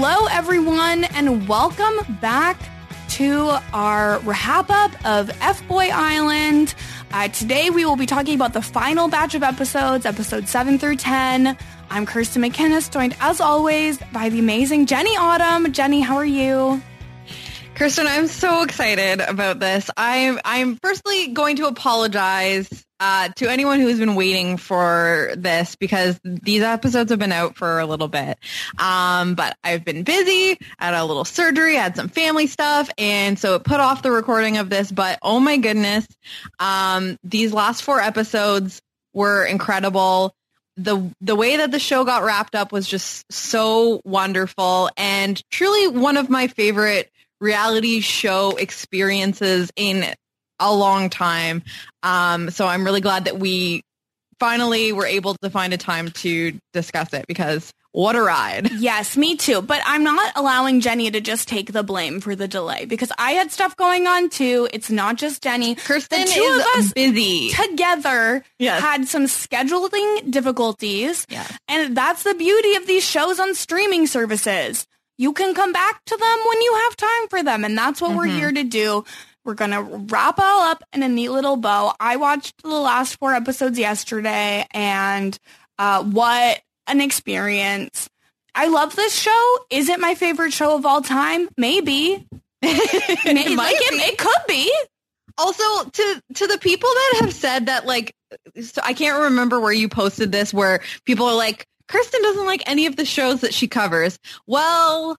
Hello, everyone, and welcome back to our wrap up of F Boy Island. Uh, today, we will be talking about the final batch of episodes, episodes 7 through 10. I'm Kirsten McInnes, joined as always by the amazing Jenny Autumn. Jenny, how are you? Kirsten, I'm so excited about this. I'm I'm firstly going to apologize uh, to anyone who's been waiting for this because these episodes have been out for a little bit. Um, but I've been busy, had a little surgery, had some family stuff, and so it put off the recording of this. But oh my goodness, um, these last four episodes were incredible. The the way that the show got wrapped up was just so wonderful and truly one of my favorite reality show experiences in a long time. Um, so I'm really glad that we finally were able to find a time to discuss it because what a ride. Yes, me too. But I'm not allowing Jenny to just take the blame for the delay because I had stuff going on too. It's not just Jenny. Kirsten the two is of us busy. together Yes. had some scheduling difficulties. Yeah. And that's the beauty of these shows on streaming services. You can come back to them when you have time for them. And that's what we're Mm-hmm. here to do. We're going to wrap all up in a neat little bow. I watched the last four episodes yesterday and uh, what an experience. I love this show. Is it my favorite show of all time? Maybe. Maybe. might like it, it could be. Also, to to the people that have said that, like, so I can't remember where you posted this, where people are like, Kirsten doesn't like any of the shows that she covers. Well,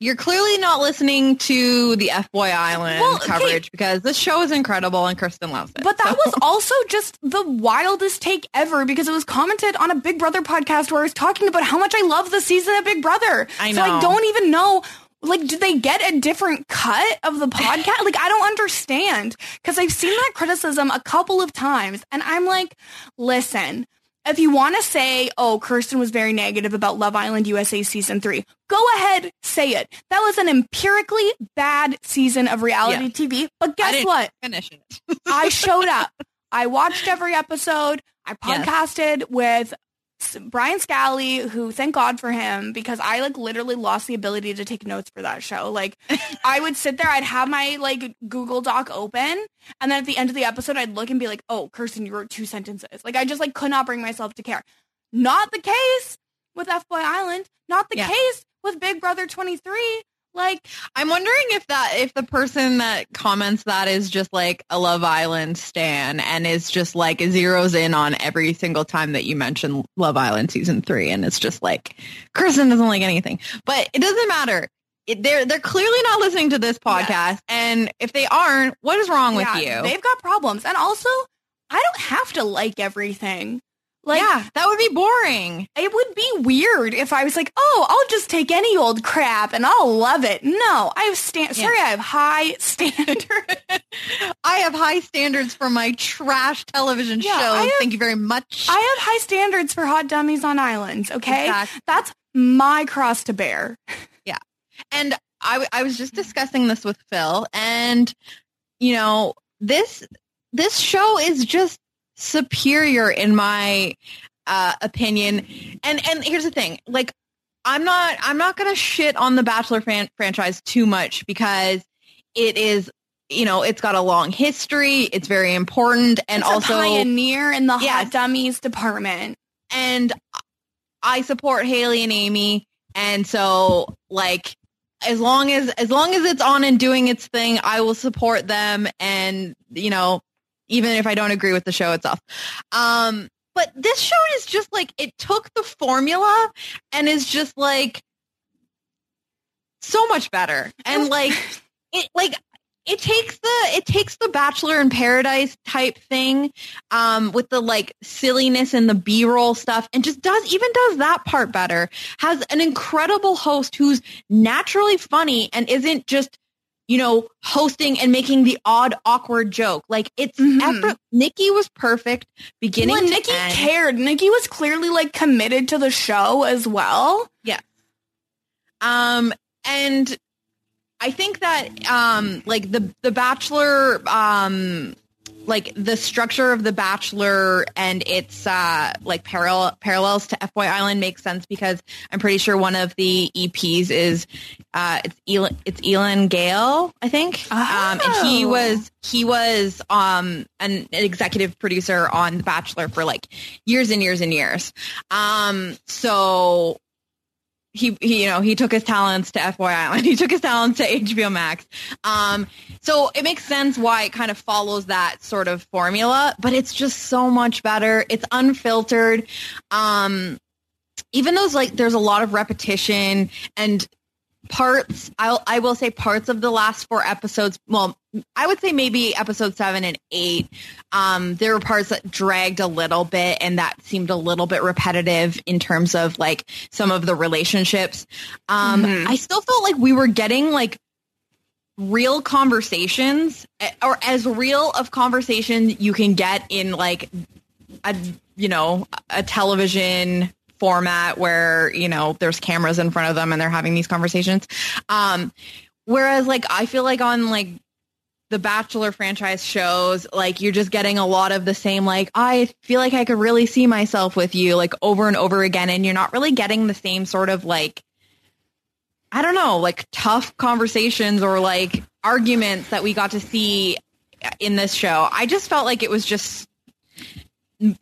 you're clearly not listening to the F Boy Island Well, okay. coverage because this show is incredible and Kirsten loves it. But that So- was also just the wildest take ever because it was commented on a Big Brother podcast where I was talking about how much I love the season of Big Brother. I know. So I don't even know. Like, did they get a different cut of the podcast? like, I don't understand because I've seen that criticism a couple of times, and I'm like, listen. If you want to say, oh, Kirsten was very negative about Love Island USA season three, go ahead, say it. That was an empirically bad season of reality Yeah. TV. But I guess didn't what? Finish it. I showed up. I watched every episode. I Yes. podcasted with S- Brian Scally, who thank God for him because I like literally lost the ability to take notes for that show. Like I would sit there, I'd have my like Google Doc open, and then at the end of the episode, I'd look and be like, "Oh, Kirsten, you wrote two sentences." Like I just like could not bring myself to care. Not the case with F Boy Island. Not the Yeah. case with Big Brother 23. Like I'm wondering if that if the person that comments that is just like a Love Island stan and is just like zeroes in on every single time that you mention Love Island season three and it's just like Kirsten doesn't like anything. But it doesn't matter. It, they're they're clearly not listening to this podcast, and if they aren't, what is wrong yeah, with you? They've got problems, and also I don't have to like everything. Like yeah, that would be boring. it would be weird if I was like, oh, I'll just take any old crap and I'll love it. No, I have stand. Sorry, I have high standards. I have high standards for my trash television Yeah, shows. Have- Thank you very much. I have high standards for hot dummies on islands. Okay, Exactly. that's my cross to bear. Yeah, and I, I was just discussing this with Phil, and you know this this show is just superior in my uh, opinion. And and here's the thing, like I'm not I'm not gonna shit on the Bachelor fan- franchise too much because it is you know it's got a long history. It's very important and It's also pioneer in the Yes. hot dummies department. and I support Haley and Amy, and so like as long as as long as it's on and doing its thing, I will support them, and you know even if I don't agree with the show itself. Um, but this show is just like it took the formula and is just like so much better, and like it like it takes the it takes the bachelor in paradise type thing um with the like silliness and the b-roll stuff and just does even does that part better has an incredible host who's naturally funny and isn't just you know hosting and making the odd awkward joke like it's Mhm. effort nikki was perfect beginning Well, Nikki end. cared. Nikki was clearly like committed to the show as well. Yeah. Um, and I think that um, like the the Bachelor, um, like the structure of the Bachelor and its uh, like parallel parallels to FY Island makes sense because I'm pretty sure one of the EPs is uh, it's Elin, it's Elan Gale, I think. Um, and he Oh. was he was um an executive producer on The Bachelor for like years and years and years. Um, so he, he you know he took his talents to FY Island. He took his talents to HBO Max. Um, so it makes sense why it kind of follows that sort of formula, but it's just so much better. It's unfiltered. Um, even those like there's a lot of repetition and parts I'll I will say parts of the last four episodes well I would say maybe episode seven and eight um there were parts that dragged a little bit and that seemed a little bit repetitive in terms of like some of the relationships um Mhm. I still felt like we were getting like real conversations eh, or as real of conversation you can get in like a you know a television format where you know there's cameras in front of them and they're having these conversations um whereas like i feel like on like the bachelor franchise shows like you're just getting a lot of the same like i feel like i could really see myself with you like over and over again and you're not really getting the same sort of like i don't know like tough conversations or like arguments that we got to see in this show i just felt like it was just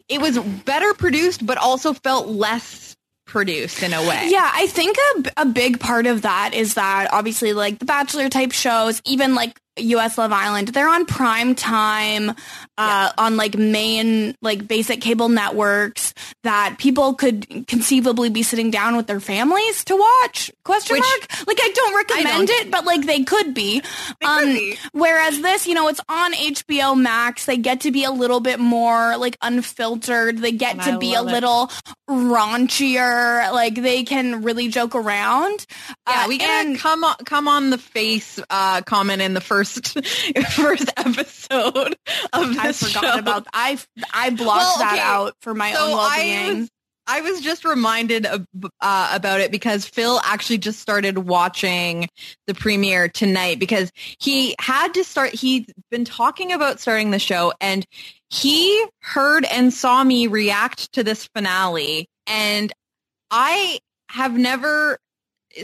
it was better produced, but also felt less produced in a way. Yeah, I think a, a big part of that is that obviously like the Bachelor type shows, even like US Love Island, they're on prime time uh, on like main like basic cable networks that people could conceivably be sitting down with their families to watch. Question Which- mark? Like I don't recommend don't. it, but like they could be. Um, could be. Whereas this, you know, it's on HBO Max. They get to be a little bit more like unfiltered. They get And to I be a it. little raunchier. Like they can really joke around. Yeah, Uh, we get a and- come on come on the face uh, comment in the first first episode of this I forgot show. about I I blocked Well, that out for my So own I well-being. was I was just reminded of, uh, about it because Phil actually just started watching the premiere tonight because he had to start. He's been talking about starting the show and he heard and saw me react to this finale and I have never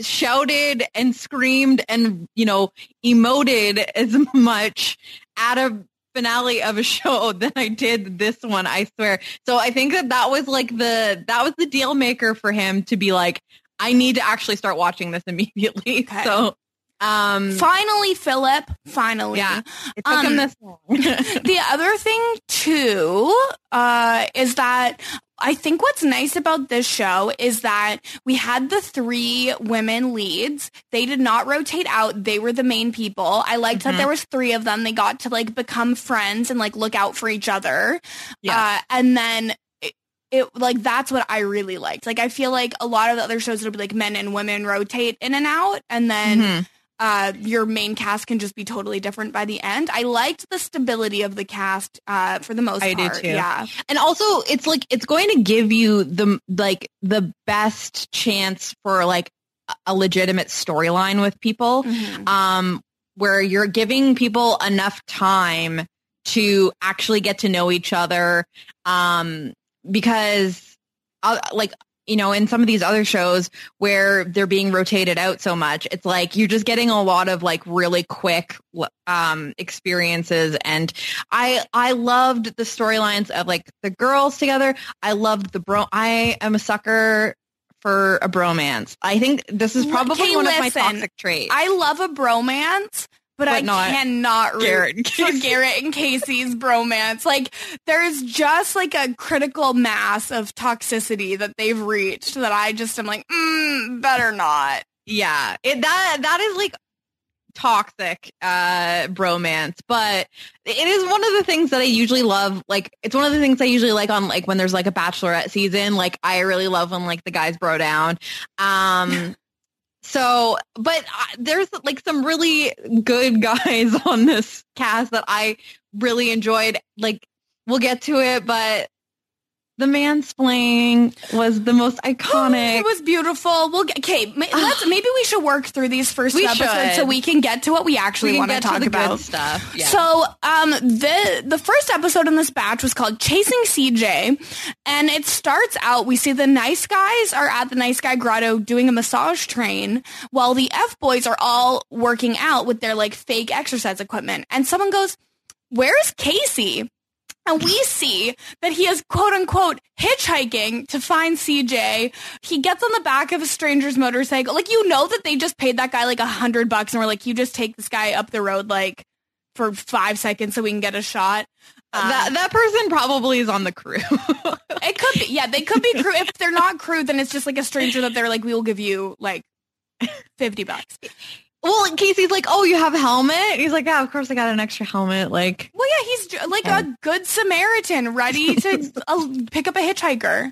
shouted and screamed and you know emoted as much at a finale of a show than I did this one I swear so I think that that was like the that was the deal maker for him to be like I need to actually start watching this immediately Okay. so um finally, Philip. Finally. yeah it took Um, him this long the other thing too uh, is that I think what's nice about this show is that we had the three women leads. They did not rotate out. They were the main people. I liked that Mhm. there was three of them. They got to like become friends and like look out for each other. Yeah. Uh, and then it, it like that's what I really liked. Like I feel like a lot of the other shows it'll be like men and women rotate in and out, and then Mhm. Uh, your main cast can just be totally different by the end. I liked the stability of the cast uh, for the most I do part. too. Yeah. And also it's like it's going to give you the like the best chance for like a- a legitimate storyline with people Mhm. um where you're giving people enough time to actually get to know each other um because uh, like you know, in some of these other shows where they're being rotated out so much, it's like you're just getting a lot of like really quick um, experiences. And I I loved the storylines of like the girls together. I loved the bro. I am a sucker for a bromance. I think this is probably Okay, one of my listen, toxic traits. I love a bromance, but, But I not cannot root Garrett and for Garrett and Casey's bromance. Like there's just like a critical mass of toxicity that they've reached that I just am like, mm, better not. yeah, it, that that is like toxic uh bromance. But it is one of the things that i usually love like it's one of the things i usually like on like when there's like a bachelorette season like i really love when like the guys bro down. Um so but uh, there's like some really good guys on this cast that i really enjoyed. Like we'll get to it but the mansplaining was the most iconic It was beautiful. We'll get, okay. Let's maybe we should work through these first We episodes so we can get to what we actually we want to talk to about. stuff yeah. So, um, the the first episode in this batch was called "Chasing CJ," and it starts out. We see the nice guys are at the nice guy grotto doing a massage train, while the f boys are all working out with their like fake exercise equipment. And someone goes, "Where's Casey?" And we see that he is quote unquote hitchhiking to find CJ. He gets on the back of a stranger's motorcycle. Like, you know that they just paid that guy like a hundred bucks and we're like, you just take this guy up the road like for five seconds so we can get a shot. Um, that that person probably is on the crew. it could be, yeah, they could be crew. If they're not crew, then it's just like a stranger that they're like, we will give you like 50 bucks. Well, Casey's like, "Oh, you have a helmet?" He's like, "Yeah, of course I got an extra helmet." Like, Well, yeah, he's like a good Samaritan ready to uh, pick up a hitchhiker.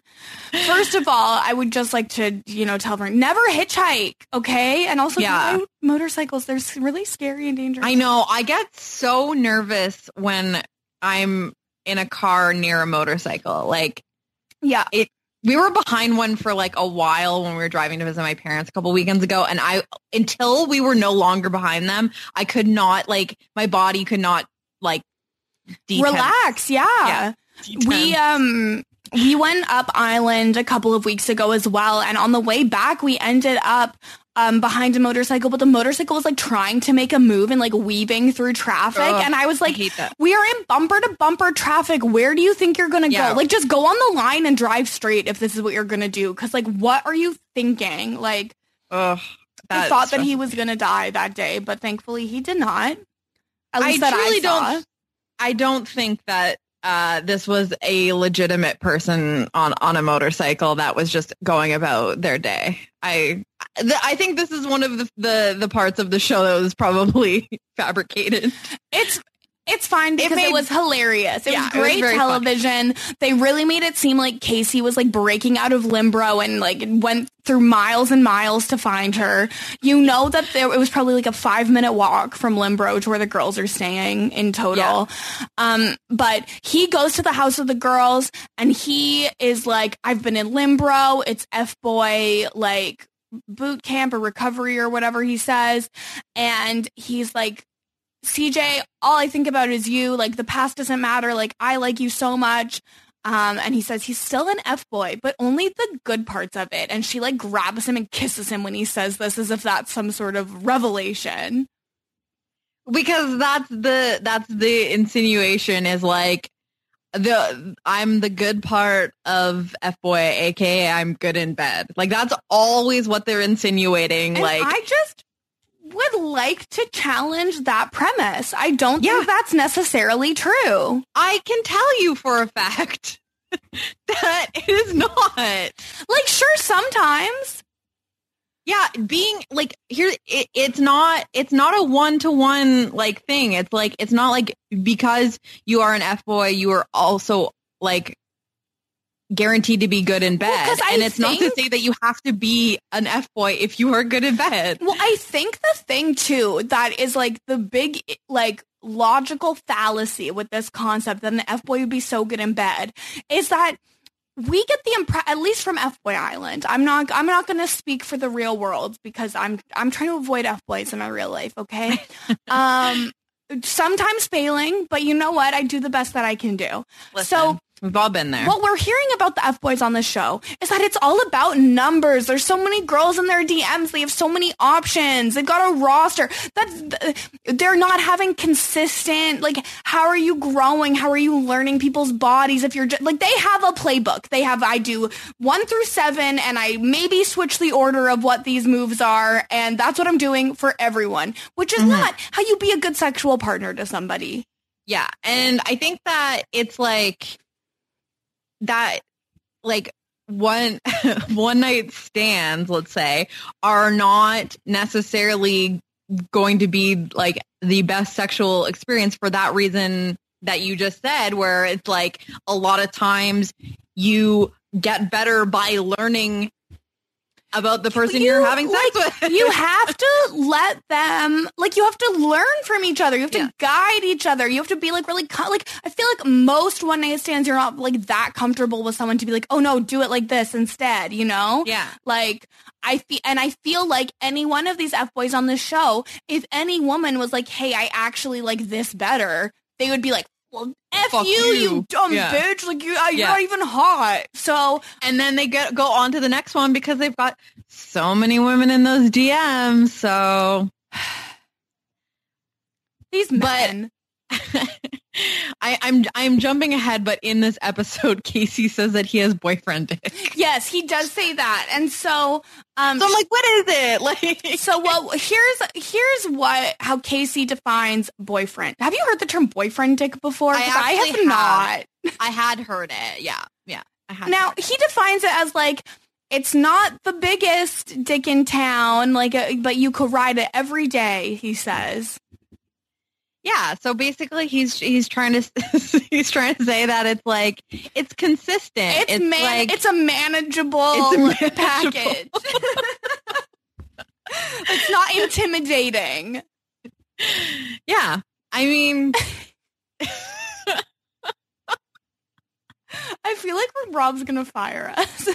First of all, I would just like to, you know, tell everyone never hitchhike, okay? And also, Yeah. motorcycles. They're really scary and dangerous. I know I get so nervous when I'm in a car near a motorcycle. Like, Yeah. We were behind one for like a while when we were driving to visit my parents a couple weekends ago, and I until we were no longer behind them, I could not like my body could not like detense. Relax. Yeah. Yeah. We, um, we went up island a couple of weeks ago as well. And on the way back, we ended up um, behind a motorcycle, but the motorcycle was like trying to make a move and like weaving through traffic. Ugh, and I was like, that. we are in bumper to bumper traffic. Where do you think you're going to Yeah. go? Like, just go on the line and drive straight if this is what you're going to do. Cause like, what are you thinking? Like, Ugh, I thought that he was going to die that day, but thankfully he did not. At I that truly I saw. don't. I don't think that uh, this was a legitimate person on on a motorcycle that was just going about their day. I th- I think this is one of the, the the parts of the show that was probably fabricated. It's it's fine because it, made- was hilarious. It Yeah, was it was great funny. television. They really made it seem like Casey was like breaking out of Limbro and like went through miles and miles to find her. You know that there it was probably like a five minute walk from Limbro to where the girls are staying in total. Um, but he goes to the house of the girls and he is like, I've been in Limbro. It's F boy like boot camp or recovery or whatever he says. And he's like, CJ, all I think about is you. Like the past doesn't matter. Like I like you so much. Um, and he says he's still an F boy, but only the good parts of it. And she like grabs him and kisses him when he says this as if that's some sort of revelation. because that's the that's the insinuation is like the I'm the good part of F boy, aka I'm good in bed. Like that's always what they're insinuating. And like I just would like to challenge that premise. I don't Yeah. think that's necessarily true. I can tell you for a fact that it is not. Like, sure, sometimes. Yeah, being like here, it, it's not. It's not a one to one like thing. It's like it's not like because you are an f boy, you are also like guaranteed to be good in bed. I and it's not to say that you have to be an f boy if you are good in bed. Well, I think the thing too that is like the big like logical fallacy with this concept that an F boy would be so good in bed is that we get the impression, at least from F Boy Island. I'm not. I'm not going to speak for the real world because I'm. I'm trying to avoid F boys in my real life. Okay. um. Sometimes failing, but you know what? I do the best that I can do. So Listen, We've all been there. What we're hearing about the F boys on the show is that it's all about numbers. There's so many girls in their DMs. They have so many options. They've got a roster. That's they're not having consistent. Like, how are you growing? How are you learning people's bodies? If you're just, like, they have a playbook. They have. I do one through seven, and I maybe switch the order of what these moves are, and that's what I'm doing for everyone. Which is Mhm. not how you be a good sexual partner to somebody. Yeah. And I think that it's like that like one one night stands, let's say, are not necessarily going to be like the best sexual experience for that reason that you just said, where it's like a lot of times you get better by learning about the person you, are having sex like, with. you have to let them like you have to learn from each other you have to Yeah. guide each other you have to be like really like i feel like most one night stands you're not like that comfortable with someone to be like oh no do it like this instead you know yeah. like i feel and i feel like any one of these f boys on this show if any woman was like hey i actually like this better they would be like well f Fuck you, you you. dumb Yeah. bitch like you, you're Yeah. not even hot so and then they get go on to the next one because they've got so many women in those DMs. So these men I, I'm I'm jumping ahead, but in this episode, Casey says that he has boyfriend dick. yes he does say that and so um So I'm like, what is it? Like, So well, here's here's what how Casey defines boyfriend. Have you heard the term boyfriend dick before? I I have actually not. I had heard it. Yeah, yeah. I had Now he defines it as like it's not the biggest dick in town, like, uh but you could ride it every day. He says. Yeah. So basically, he's he's trying to he's trying to say that it's like it's consistent. It's, man. like it's a manageable, It's a manageable. package. it's not intimidating. yeah. I mean, I feel like Rob's gonna fire us.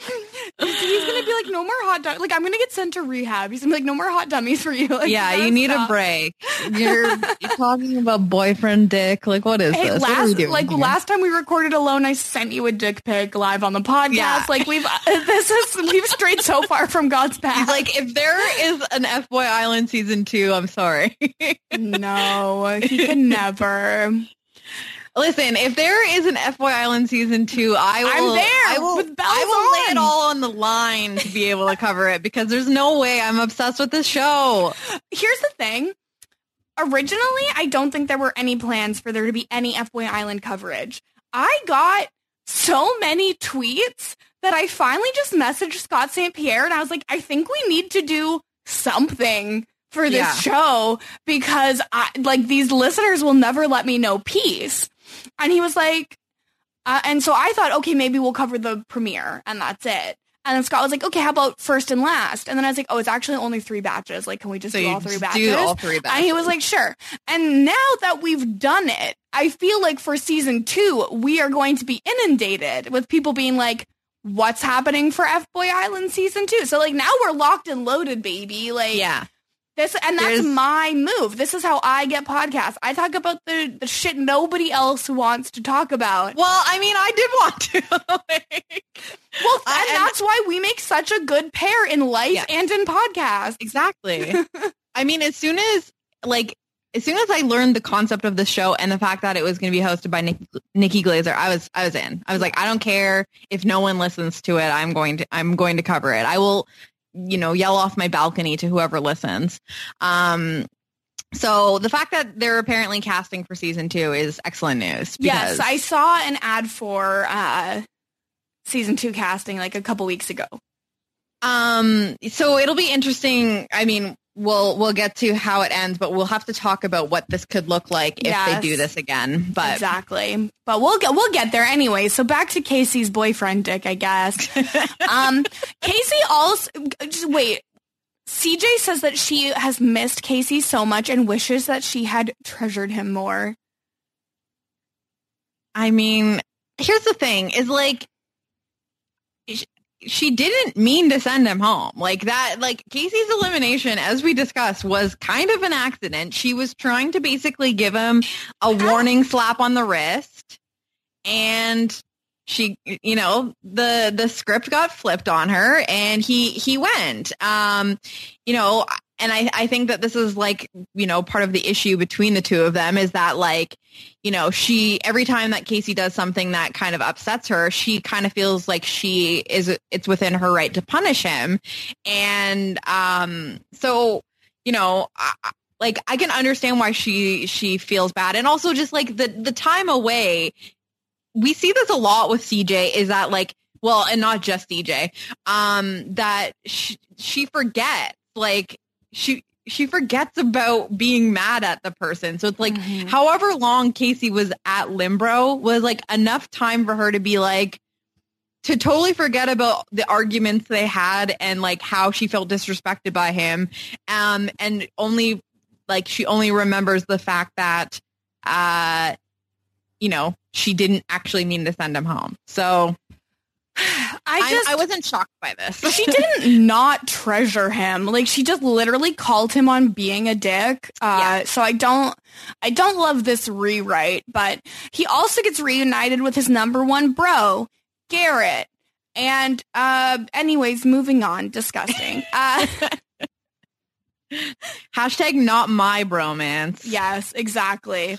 He's gonna be like, no more hot dog. Like, I'm gonna get sent to rehab. He's gonna be like, no more hot dummies for you. Like, yeah. gotta You need stop. a break. You're, you're talking about boyfriend dick. Like, what is Hey, this? What are we last like here? last time we recorded alone, I sent you a dick pic live on the podcast. Yeah. Like we've this is we've strayed so far from God's path. Like, if there is an F Boy Island season two, I'm sorry. no, he can never. Listen, if there is an F Boy Island season two, I I'm there I will, with bells I will lay on. it all on the line to be able to cover it because there's no way I'm obsessed with this show. Here's the thing. Originally, I don't think there were any plans for there to be any F-Boy Island coverage. I got so many tweets that I finally just messaged Scott St. Pierre and I was like, I think we need to do something for this Yeah. show because I like these listeners will never let me know peace. And he was like, uh, and so I thought, okay, maybe we'll cover the premiere and that's it. And then Scott was like, okay, how about first and last? And then I was like, oh, it's actually only three batches. Like, can we just So do all three batches? do all three batches. And he was like, sure. And now that we've done it, I feel like for season two, we are going to be inundated with people being like, what's happening for F Boy Island season two? So like now we're locked and loaded, baby. Like Yeah. This, and that's There's- my move. This is how I get podcasts. I talk about the, the shit nobody else wants to talk about. Well, I mean, I did want to. Like, Well, I- and and- that's why we make such a good pair in life Yeah. and in podcasts. exactly. I mean, as soon as like as soon as I learned the concept of the show and the fact that it was going to be hosted by Nikki, Nikki Glazer, I was I was in. I was like, I don't care if no one listens to it. I'm going to I'm going to cover it. I will, you know, yell off my balcony to whoever listens. Um, so the fact that they're apparently casting for season two is excellent news. Yes, I saw an ad for uh, season two casting like a couple weeks ago. Um, so it'll be interesting. I mean, we'll we'll get to how it ends, but we'll have to talk about what this could look like if Yes. they do this again. But exactly. But we'll get we'll get there anyway. So back to Casey's boyfriend Dick, I guess. um, Casey also just wait. CJ says that she has missed Casey so much and wishes that she had treasured him more. I mean, here's the thing: is like, sh- she didn't mean to send him home like that. Like Casey's elimination, as we discussed, was kind of an accident. She was trying to basically give him a warning slap on the wrist, and she, you know, the the script got flipped on her, and he he went. Um, you know, and I, I think that this is like, you know, part of the issue between the two of them is that like, you know, she, every time that Casey does something that kind of upsets her, she kind of feels like she is, it's within her right to punish him. And, um, so, you know, I, like I can understand why she, she feels bad. And also just like the, the time away, we see this a lot with CJ is that like, well, and not just CJ, um, that she, she forgets like she she forgets about being mad at the person. So it's like mm-hmm. however long Casey was at Limbro was like enough time for her to be like to totally forget about the arguments they had and like how she felt disrespected by him. Um and only like she only remembers the fact that uh you know, she didn't actually mean to send him home. So I just I, I, wasn't shocked by this. she didn't not treasure him. Like she just literally called him on being a dick. Uh, yeah. So I don't I don't love this rewrite. But he also gets reunited with his number one bro, Garrett. And uh, anyways, moving on. Disgusting. Uh, Hashtag not my bromance. Yes, exactly.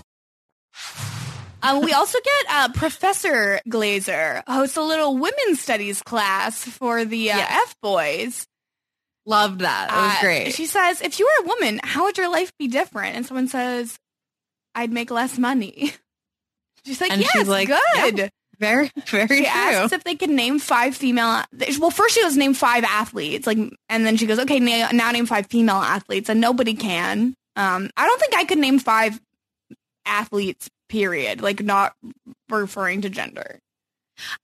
Um, we also get uh, Professor Glazer hosts a little women's studies class for the uh, F boys. Loved that. It was Uh, great. She says, if you were a woman, how would your life be different? And someone says, I'd make less money. She's like, And yes, she's like, good. "Yep, very, very she true. asks if they could name five female. Well, first she goes name five athletes, like, and then she goes, okay, na- now name five female athletes, and nobody can. Um, I don't think I could name five athletes. Period. Like, not referring to gender.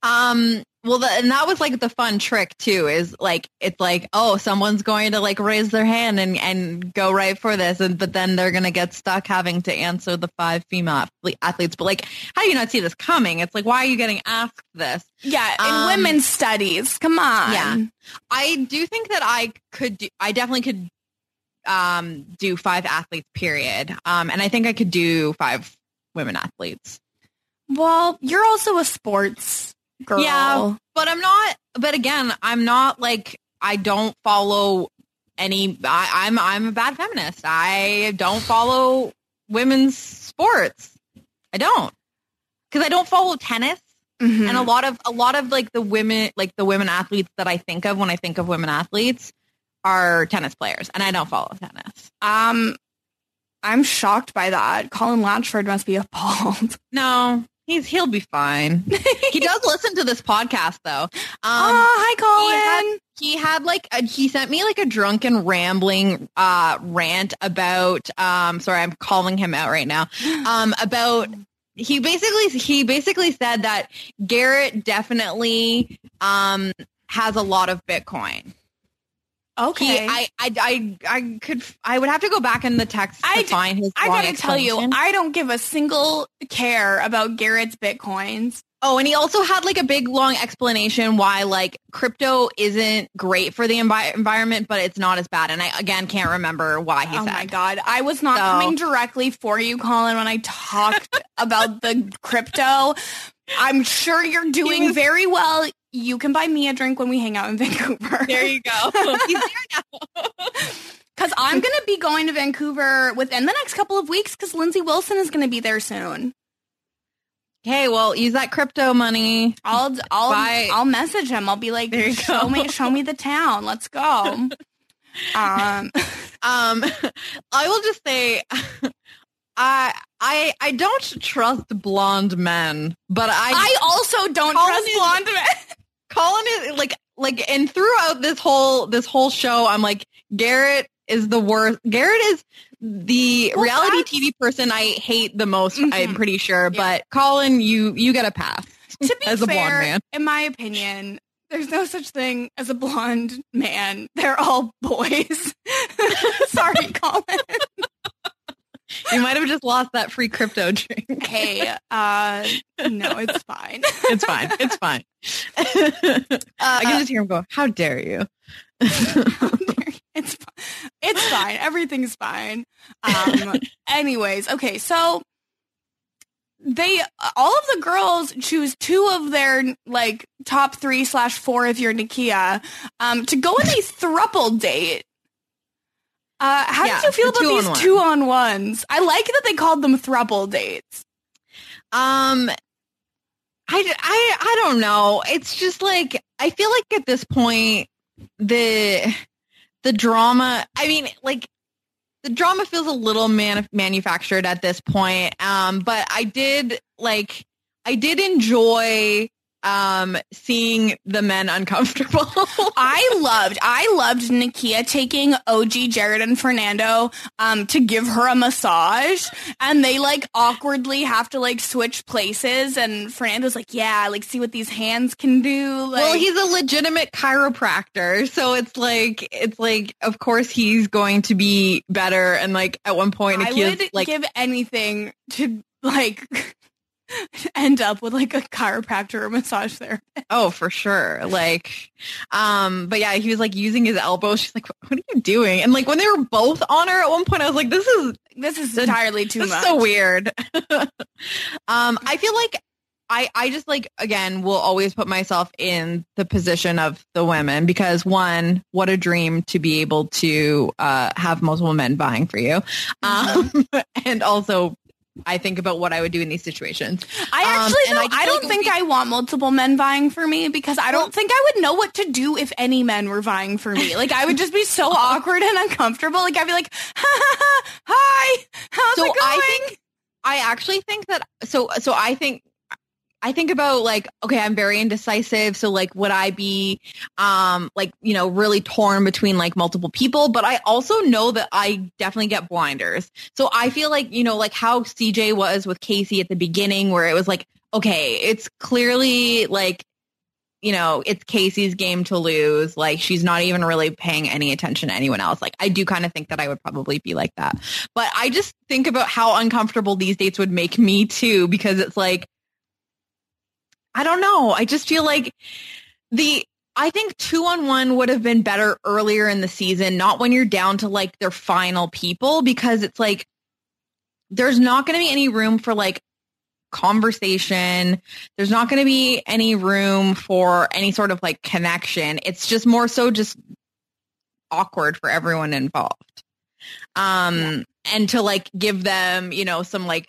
Um, well, the, and that was like the fun trick too. Is like it's like, oh, someone's going to like raise their hand and and go right for this, and but then they're gonna get stuck having to answer the five female athletes. But like, how do you not see this coming? It's like, why are you getting asked this? Yeah, in Um, women's studies. Come on. Yeah. I do think that I could. Do, I definitely could um do five athletes. Period. Um, and I think I could do five women athletes. Well, you're also a sports girl. Yeah, but I'm not. But again, I'm not like I don't follow any. I, I'm I'm a bad feminist. I don't follow women's sports. I don't because I don't follow tennis. Mhm. And a lot of a lot of like the women like the women athletes that I think of when I think of women athletes are tennis players, and I don't follow tennis. Um, I'm shocked by that. Colin Latchford must be appalled. No, he's he'll be fine. he does listen to this podcast though. Um, oh, hi, Colin. he had, he had like a, he sent me like a drunken rambling uh rant about um sorry I'm calling him out right now um about he basically he basically said that Garrett definitely um has a lot of Bitcoin. Okay. He, I, I, I, I could, I would have to go back in the text to I, find his. I gotta tell you. I don't give a single care about Garrett's bitcoins. Oh, and he also had like a big long explanation why like crypto isn't great for the envi- environment, but it's not as bad. And I again can't remember why he oh said. Oh my god, I was not So- coming directly for you, Colin, when I talked about the crypto. I'm sure you're doing was- very well. You can buy me a drink when we hang out in Vancouver. There you go. He's there now. Because I'm going to be going to Vancouver within the next couple of weeks because Lindsay Wilson is going to be there soon. Okay, well, use that crypto money. I'll I'll Bye. I'll message him. I'll be like, There you show go. me show me the town. Let's go. um, Um, I will just say, I, I, I don't trust blonde men, but I, I also don't trust blonde men. Colin is like, like, and throughout this whole, this whole show, I'm like, Garrett is the worst. Garrett is the Well, reality TV person I hate the most. Mhm. I'm pretty sure, Yeah. but Colin, you, you get a pass to be as a blonde man. in my opinion, there's no such thing as a blonde man. They're all boys. Sorry, Colin. You might have just lost that free crypto drink. Hey, uh, no, it's fine. It's fine. It's fine. I can just hear him go, how dare you? it's fi- it's fine. Everything's fine. Um, anyways, okay, so they all of the girls choose two of their like top three slash four if you're Nikkia um, to go on a thruple date. Uh, how Yeah, did you feel the about these two-on-one. two on ones? I like that they called them thruple dates. Um, I, I, I don't know. It's just like, I feel like at this point, the, the drama, I mean, like, the drama feels a little man- manufactured at this point. Um, but I did like, I did enjoy, um, seeing the men uncomfortable. I loved, I loved Nikkia taking OG Jared and Fernando um, to give her a massage, and they like awkwardly have to like switch places, and Fernando's like, "Yeah, like see what these hands can do." Like, well, he's a legitimate chiropractor, so it's like it's like of course he's going to be better. And like at one point, I would like, give anything to like end up with like a chiropractor or massage therapist. oh, for sure, like, um, but yeah, he was like using his elbow. She's like, what are you doing? And like when they were both on her at one point, I was like, this is This is entirely too this much. so weird. um, I feel like. I, I just like again will always put myself in the position of the women because one what a dream to be able to uh, have multiple men vying for you um, and also I think about what I would do in these situations I Um, actually and I don't, I, don't like think we- I want multiple men vying for me because I don't Well- think I would know what to do if any men were vying for me. Like I would just be so awkward and uncomfortable. Like I'd be like, ha, ha, ha, "Hi, how's So it going?" I think I actually think that so so I think I think about like okay I'm very indecisive so like would I be um like you know really torn between like multiple people but I also know that I definitely get blinders so I feel like you know like how CJ was with Casey at the beginning where it was like okay it's clearly like you know, it's Casey's game to lose. Like she's not even really paying any attention to anyone else. Like I do kind of think that I would probably be like that. But I just think about how uncomfortable these dates would make me too, because it's like, I don't know. I just feel like the, I think two on one would have been better earlier in the season, not when you're down to like their final people, because it's like, there's not going to be any room for like conversation. There's not going to be any room for any sort of like connection. It's just more so just awkward for everyone involved. Um, and to like give them, you know, some like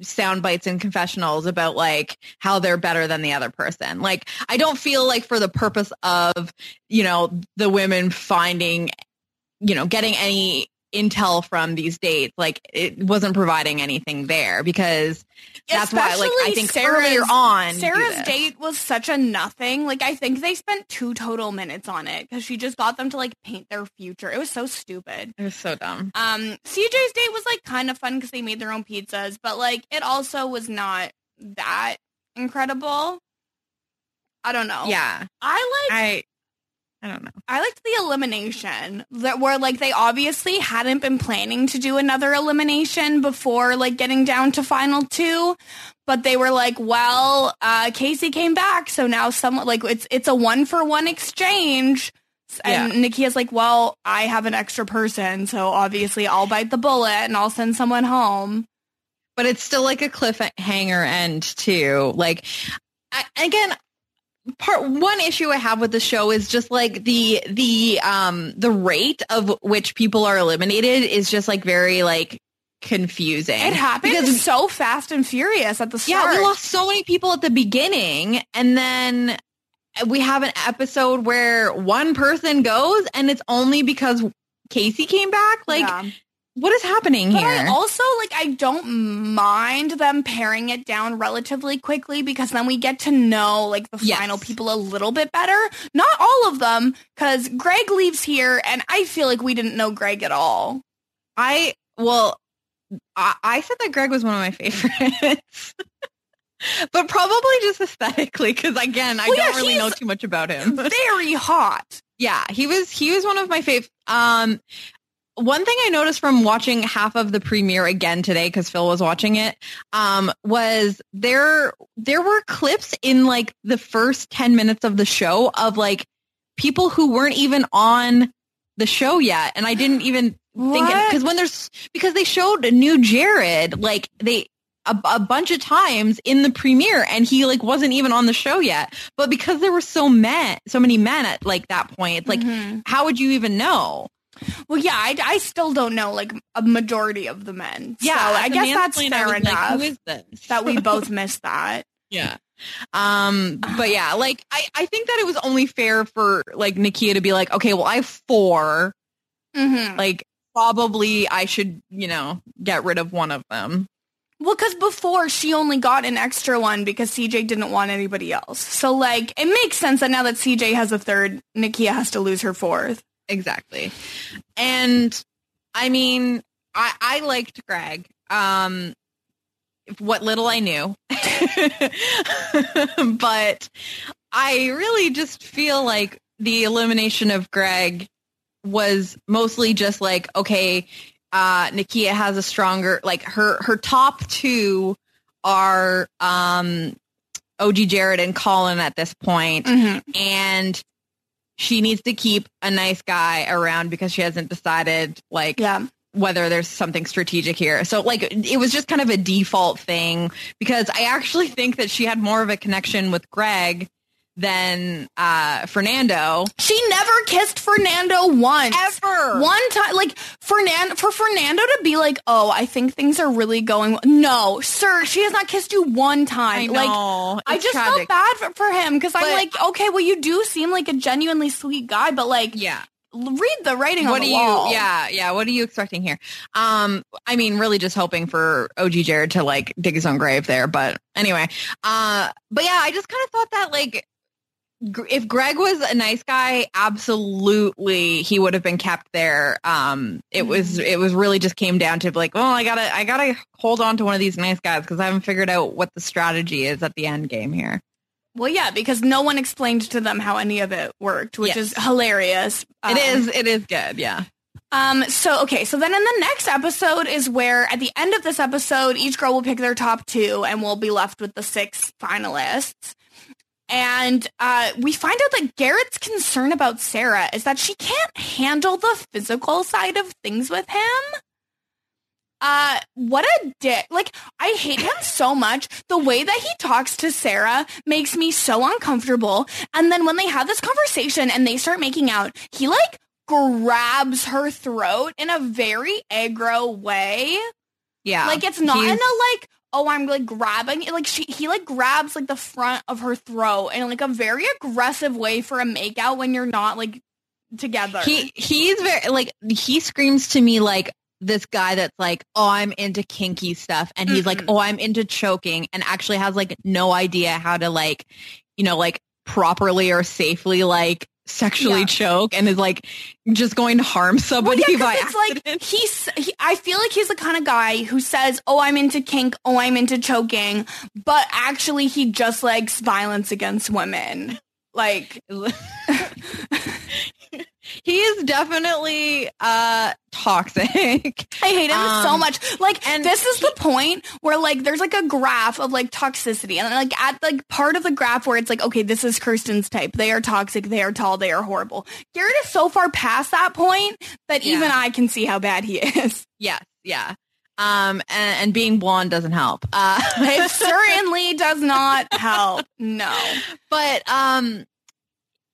sound bites and confessionals about like how they're better than the other person. Like, I don't feel like for the purpose of, you know, the women finding, you know, getting any intel from these dates. Like it wasn't providing anything there because that's why like I think Sarah's- earlier on Sarah's date was such a nothing. Like I think they spent two total minutes on it because she just got them to like paint their future. It was so stupid. It was so dumb. Um, CJ's date was like kind of fun because they made their own pizzas, but like it also was not that incredible. I don't know. Yeah. I like I I don't know. I liked the elimination that where like they obviously hadn't been planning to do another elimination before like getting down to final two, but they were like, well, uh, Casey came back, so now someone like it's it's a one for one exchange. And Yeah. Nikki's like, well, I have an extra person, so obviously I'll bite the bullet and I'll send someone home. but it's still like a cliffhanger end too. Like I, again, part one issue I have with the show is just like the the um the rate of which people are eliminated is just like very like confusing. It happened Because- so fast and furious at the yeah, we lost so many people at the beginning, and then we have an episode where one person goes, and it's only because Casey came back. Like, Yeah. What is happening But here? I also like I don't mind them paring it down relatively quickly because then we get to know like the Yes. final people a little bit better. Not all of them, because Greg leaves here and I feel like we didn't know Greg at all. I well, I, I said that Greg was one of my favorites, but probably just aesthetically because again, I Well, don't really know too much about him. Very hot. yeah, he was he was one of my fav. Um, one thing I noticed from watching half of the premiere again today because Phil was watching it, um, was there there were clips in like the first ten minutes of the show of like people who weren't even on the show yet, and I didn't even think because when there's because they showed a new Jared like they. A, a bunch of times in the premiere and he like wasn't even on the show yet but because there were so men so many men at like that point it's like Mhm. how would you even know Well, yeah, I, I still don't know like a majority of the men. so I guess that's fair was like, enough this that we both missed that. yeah um but yeah like I, I think that it was only fair for like Nikkia to be like okay well i have four hmm like probably i should you know get rid of one of them Well, because before she only got an extra one because CJ didn't want anybody else. So like it makes sense that now that CJ has a third, Nikkia has to lose her fourth. Exactly. And i mean i i liked greg um what little i knew. But i really just feel like the elimination of greg was mostly just like okay uh Nikkia has a stronger like her her top two are um og jared and colin at this point. And she needs to keep a nice guy around because she hasn't decided like Yeah. whether there's something strategic here. So like it was just kind of a default thing because I actually think that she had more of a connection with Greg than uh Fernando. She never kissed Fernando once. Ever. One time like Fernando for Fernando to be like, "Oh, I think things are really going No, sir, she has not kissed you one time." I Like know. I just tragic. felt bad for, for him because I'm like, "Okay, well you do seem like a genuinely sweet guy, but like Yeah. read the writing What on are the you wall." yeah, yeah, what are you expecting here? Um I mean really just hoping for OG Jared to like dig his own grave there, but anyway. Uh but yeah, I just kind of thought that like if Greg was a nice guy, absolutely he would have been kept there. Um, it was it was really just came down to like, well, I gotta I gotta hold on to one of these nice guys because I haven't figured out what the strategy is at the end game here. Well, yeah, because no one explained to them how any of it worked, which Yes. is hilarious. it Um, is it is good, yeah. Um, so okay, so then in the next episode is where at the end of this episode, each girl will pick their top two and we'll be left with the six finalists. And uh, we find out that Garrett's concern about Sarah is that she can't handle the physical side of things with him. Uh, what a dick. Like, I hate him so much. The way that he talks to Sarah makes me so uncomfortable. And then when they have this conversation and they start making out, he like grabs her throat in a very aggro way. Yeah. Like it's not in a like, oh, I'm like grabbing it. Like she, he like grabs like the front of her throat in like a very aggressive way for a makeout when you're not like together. He he's very like he screams to me like this guy that's like, oh, I'm into kinky stuff, and he's like, Mm-mm. oh, I'm into choking, and actually has like no idea how to like, you know, like properly or safely like sexually Yeah. choke, and is like just going to harm well, somebody yeah, 'cause by it's like he's. He, I feel like he's the kind of guy who says, "Oh, I'm into kink. Oh, I'm into choking," but actually, he just likes violence against women. Like, he is definitely uh toxic. I hate him so Um, much. Like, and this is the point where like there's like a graph of like toxicity, and like at like part of the graph where it's like, okay, this is Kirsten's type. They are toxic. They are tall. They are horrible. Garrett is so far past that point that Yeah. even I can see how bad he is. Yes, yeah. Um, and, and being blonde doesn't help. Uh, It certainly does not help. No. but um,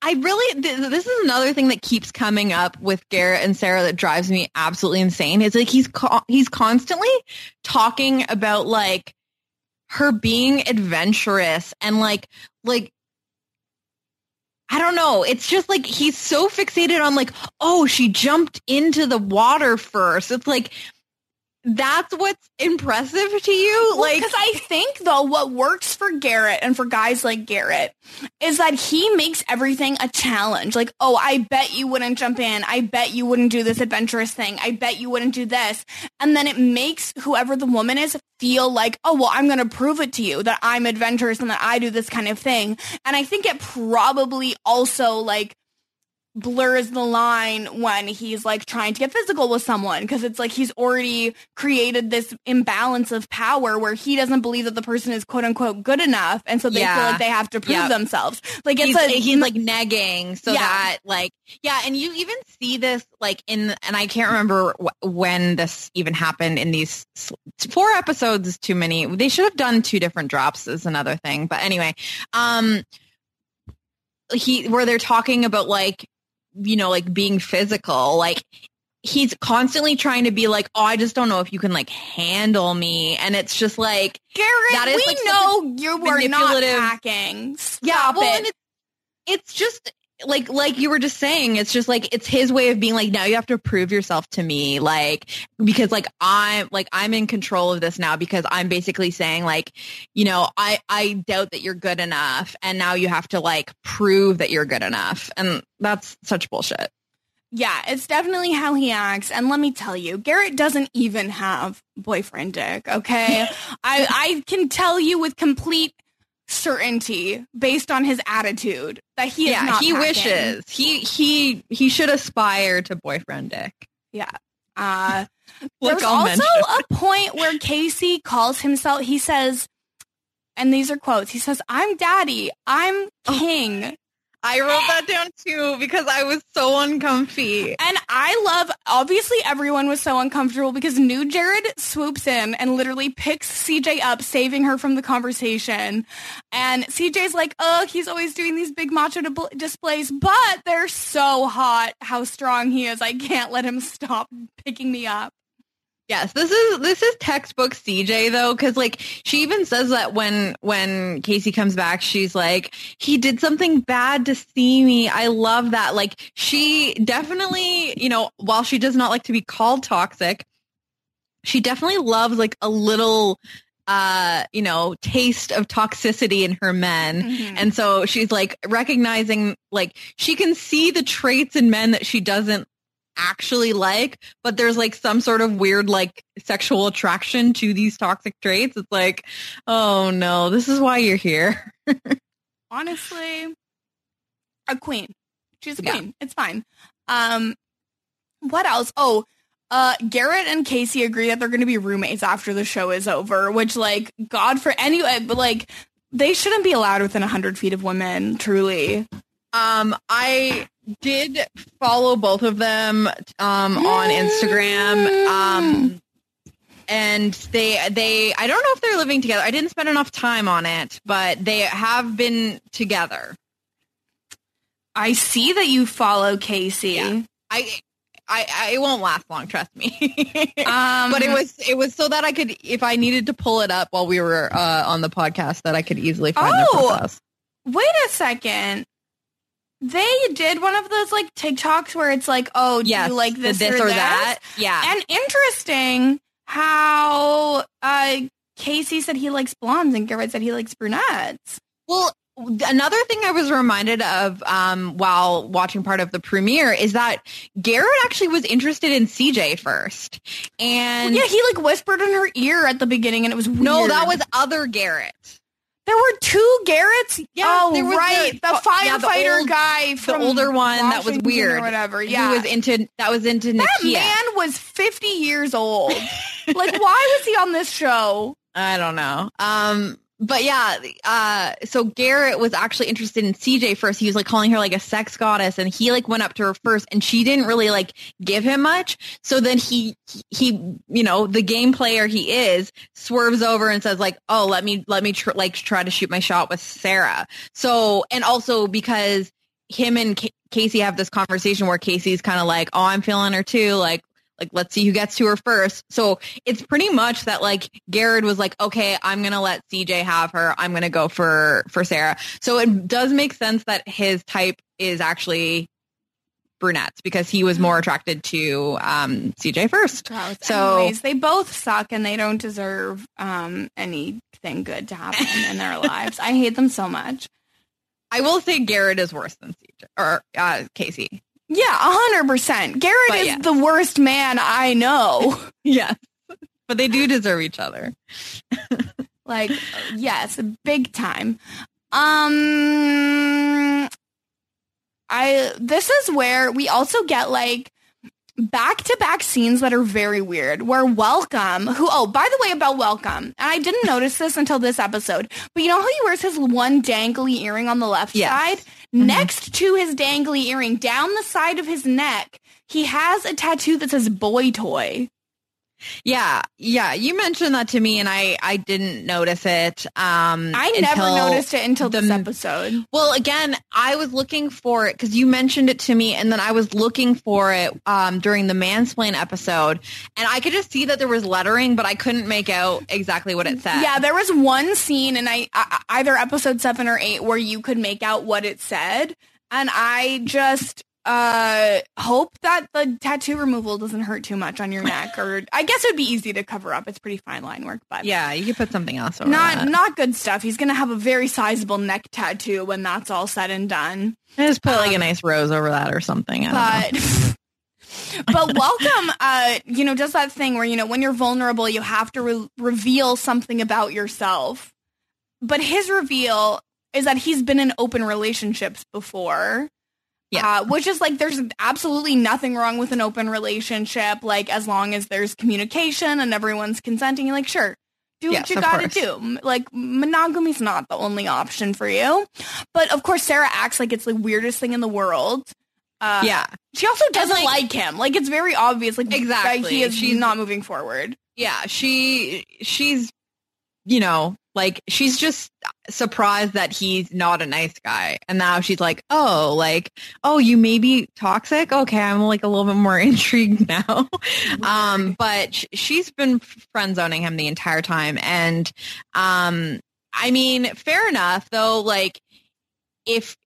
I really th- this is another thing that keeps coming up with Garrett and Sarah that drives me absolutely insane. Is like he's co- he's constantly talking about like her being adventurous and like like I don't know. It's just like he's so fixated on like, oh, she jumped into the water first. It's like that's what's impressive to you. like because I think though what works for Garrett and for guys like Garrett is that he makes everything a challenge. Like, oh, I bet you wouldn't jump in. I bet you wouldn't do this adventurous thing. I bet you wouldn't do this. And then it makes whoever the woman is feel like, oh, well, I'm going to prove it to you that I'm adventurous and that I do this kind of thing. And I think it probably also like blurs the line when he's like trying to get physical with someone because it's like he's already created this imbalance of power where he doesn't believe that the person is quote unquote good enough and so they feel like they have to prove Yep. themselves like it's he's, a he's like negging so Yeah. that like yeah and you even see this like in and i can't remember wh- when this even happened in these four episodes is too many they should have done two different drops is another thing but anyway um he where they're talking about like you know like being physical like he's constantly trying to be like oh i just don't know if you can like handle me and it's just like Garrett that is, we like, know you are not manipulative- hacking Stop yeah, well, it. it's it's just like like you were just saying, it's just like it's his way of being like, now you have to prove yourself to me, like because like I'm like I'm in control of this now because I'm basically saying like, you know, I I doubt that you're good enough, and now you have to like prove that you're good enough, and that's such bullshit. Yeah, it's definitely how he acts. And let me tell you, Garrett doesn't even have boyfriend dick, okay? I, I can tell you with complete certainty based on his attitude that he is yeah, he packing. wishes he he he should aspire to boyfriend dick. Yeah. Uh, Like there's I'll also a point where Casey calls himself, he says, and these are quotes, he says, I'm daddy, I'm Oh. king. I wrote that down too because I was so uncomfy. And I love, obviously everyone was so uncomfortable because new Jared swoops in and literally picks CJ up, saving her from the conversation. And CJ's like, oh, he's always doing these big macho dib- displays, but they're so hot how strong he is. I can't let him stop picking me up. Yes, this is this is textbook CJ though, because like she even says that when when Casey comes back, she's like, he did something bad to see me. I love that. Like she definitely, you know, while she does not like to be called toxic, she definitely loves like a little uh you know taste of toxicity in her men Mhm. and so she's like recognizing like she can see the traits in men that she doesn't actually like but there's like some sort of weird like sexual attraction to these toxic traits. It's like oh no this is why you're here. Honestly a queen. She's a Yeah. queen. It's fine. Um what else? Oh uh garrett and casey agree that they're gonna be roommates after the show is over which like god for anyway but like they shouldn't be allowed within 100 feet of women truly. Um i did follow both of them um on instagram um and they they i don't know if they're living together i didn't spend enough time on it but they have been together i see that you follow casey Yeah. I, I, I, it won't last long. Trust me. um but it was, it was so that I could, if I needed to pull it up while we were uh, on the podcast, that I could easily find Oh. wait a second They did one of those like TikToks where it's like, oh, do Yes, you like this, this or, or this? that. Yeah. And interesting how uh, Casey said he likes blondes and Garrett said he likes brunettes. Well, another thing I was reminded of um, while watching part of the premiere is that Garrett actually was interested in CJ first, and yeah, he like whispered in her ear at the beginning, and it was weird. no, that was other Garrett. There were two Garretts. Yeah, oh, right, the- the, yeah, the firefighter old- guy, The older one that was weird, or whatever. Yeah, was into that was into that Nikkia. man was fifty years old. like, why was he on this show? I don't know. Um, but yeah, uh, so Garrett was actually interested in CJ first. He was like calling her like a sex goddess, and he like went up to her first, and she didn't really like give him much. So then he he, you know, the game player he is, swerves over and says like, "Oh, let me let me tr- like try to shoot my shot with Sarah." So and also because him and Ca- Casey have this conversation where Casey's kind of like, "Oh, I'm feeling her too," like like let's see who gets to her first. So it's pretty much that like Garrett was like, okay, I'm gonna let CJ have her. I'm gonna go for for Sarah. So it does make sense that his type is actually brunettes because he was more attracted to um CJ first. So- Anyways, they both suck and they don't deserve um, anything good to happen in their lives. I hate them so much. I will say Garrett is worse than CJ or uh, Casey. Yeah, a hundred percent. Garrett But is yeah. the worst man I know. Yes, but they do deserve each other. like, yes, big time. Um, I this is where we also get like back to back scenes that are very weird. Where Welcome, who oh by the way about Welcome, and I didn't notice this until this episode, but you know how he wears his one dangly earring on the left Yes. side Mm-hmm. next to his dangly earring down the side of his neck. He has a tattoo that says boy toy. Yeah, yeah. You mentioned that to me, and I I didn't notice it. Um, I never noticed it until the- this episode. Well, again, I was looking for it because you mentioned it to me, and then I was looking for it um, during the mansplain episode, and I could just see that there was lettering, but I couldn't make out exactly what it said. Yeah, there was one scene in I, I either episode seven or eight where you could make out what it said, and I just uh hope that the tattoo removal doesn't hurt too much on your neck, or I guess it would be easy to cover up. It's pretty fine line work, but yeah. You could put something else over not that. not good stuff. He's gonna have a very sizable neck tattoo when that's all said and done. I just put like a nice rose over that or something. But but welcome uh you know does that thing where you know when you're vulnerable you have to re- reveal something about yourself but his reveal is that he's been in open relationships before Yeah. uh, which is like there's absolutely nothing wrong with an open relationship like as long as there's communication and everyone's consenting you're like sure do Yes, what you gotta course. do like monogamy's not the only option for you but of course sarah acts like it's the weirdest thing in the world uh, yeah. she also doesn't like- like, him. Like it's very obvious. Like that Exactly. he is She's- not moving forward. yeah she she's you know like she's just surprised that he's not a nice guy. And now she's like oh like oh you may be toxic? Okay i'm like a little bit more intrigued now. Um but she's been friend zoning him the entire time. And um i mean fair enough though like if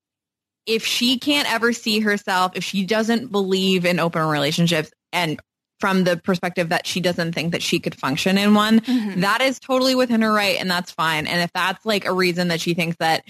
if she can't ever see herself if she doesn't believe in open relationships and from the perspective that she doesn't think that she could function in one Mhm. that is totally within her right and that's fine and if that's like a reason that she thinks that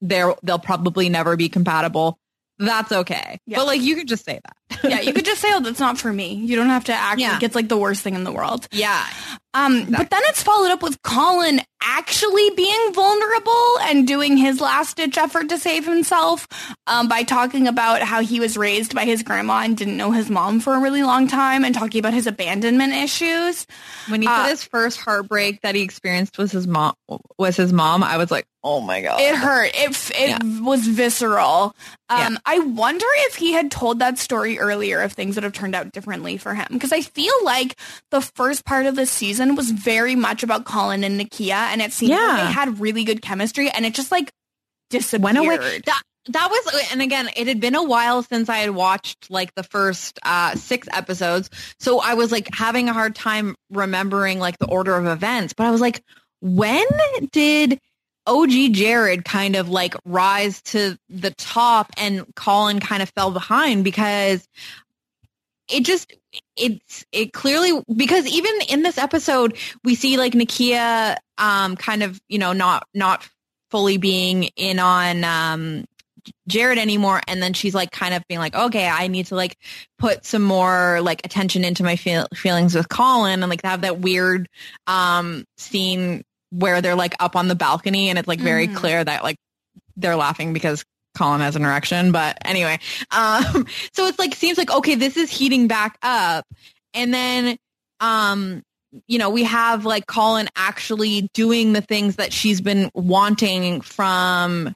they're they'll probably never be compatible that's okay Yeah. but like you could just say that yeah, you could just say, "Oh, that's not for me." You don't have to act Yeah. like it's like the worst thing in the world. yeah Um, but then it's followed up with Colin actually being vulnerable and doing his last ditch effort to save himself um, by talking about how he was raised by his grandma and didn't know his mom for a really long time and talking about his abandonment issues. when he Uh, said his first heartbreak that he experienced was his mom was his mom i was like oh my god It hurt. It it Yeah. was visceral. Um, Yeah. I wonder if he had told that story earlier, of things that have turned out differently for him. Because I feel like the first part of the season was very much about Colin and Nikkia, and it seemed like they had really good chemistry, and it just like disappeared. went away. That that was, and again, it had been a while since I had watched like the first uh, six episodes, so I was like having a hard time remembering like the order of events. But I was like, when did OG Jared kind of like rise to the top and Colin kind of fell behind because it just it's it clearly because even in this episode we see like Nikkia um kind of you know not not fully being in on um Jared anymore. And then she's like kind of being like okay I need to like put some more like attention into my feel- feelings with Colin and like have that weird um scene where they're like up on the balcony and it's like very Mhm. clear that like they're laughing because Colin has an erection. But anyway, um, so it's like seems like okay, this is heating back up, and then um, you know, we have like Colin actually doing the things that she's been wanting from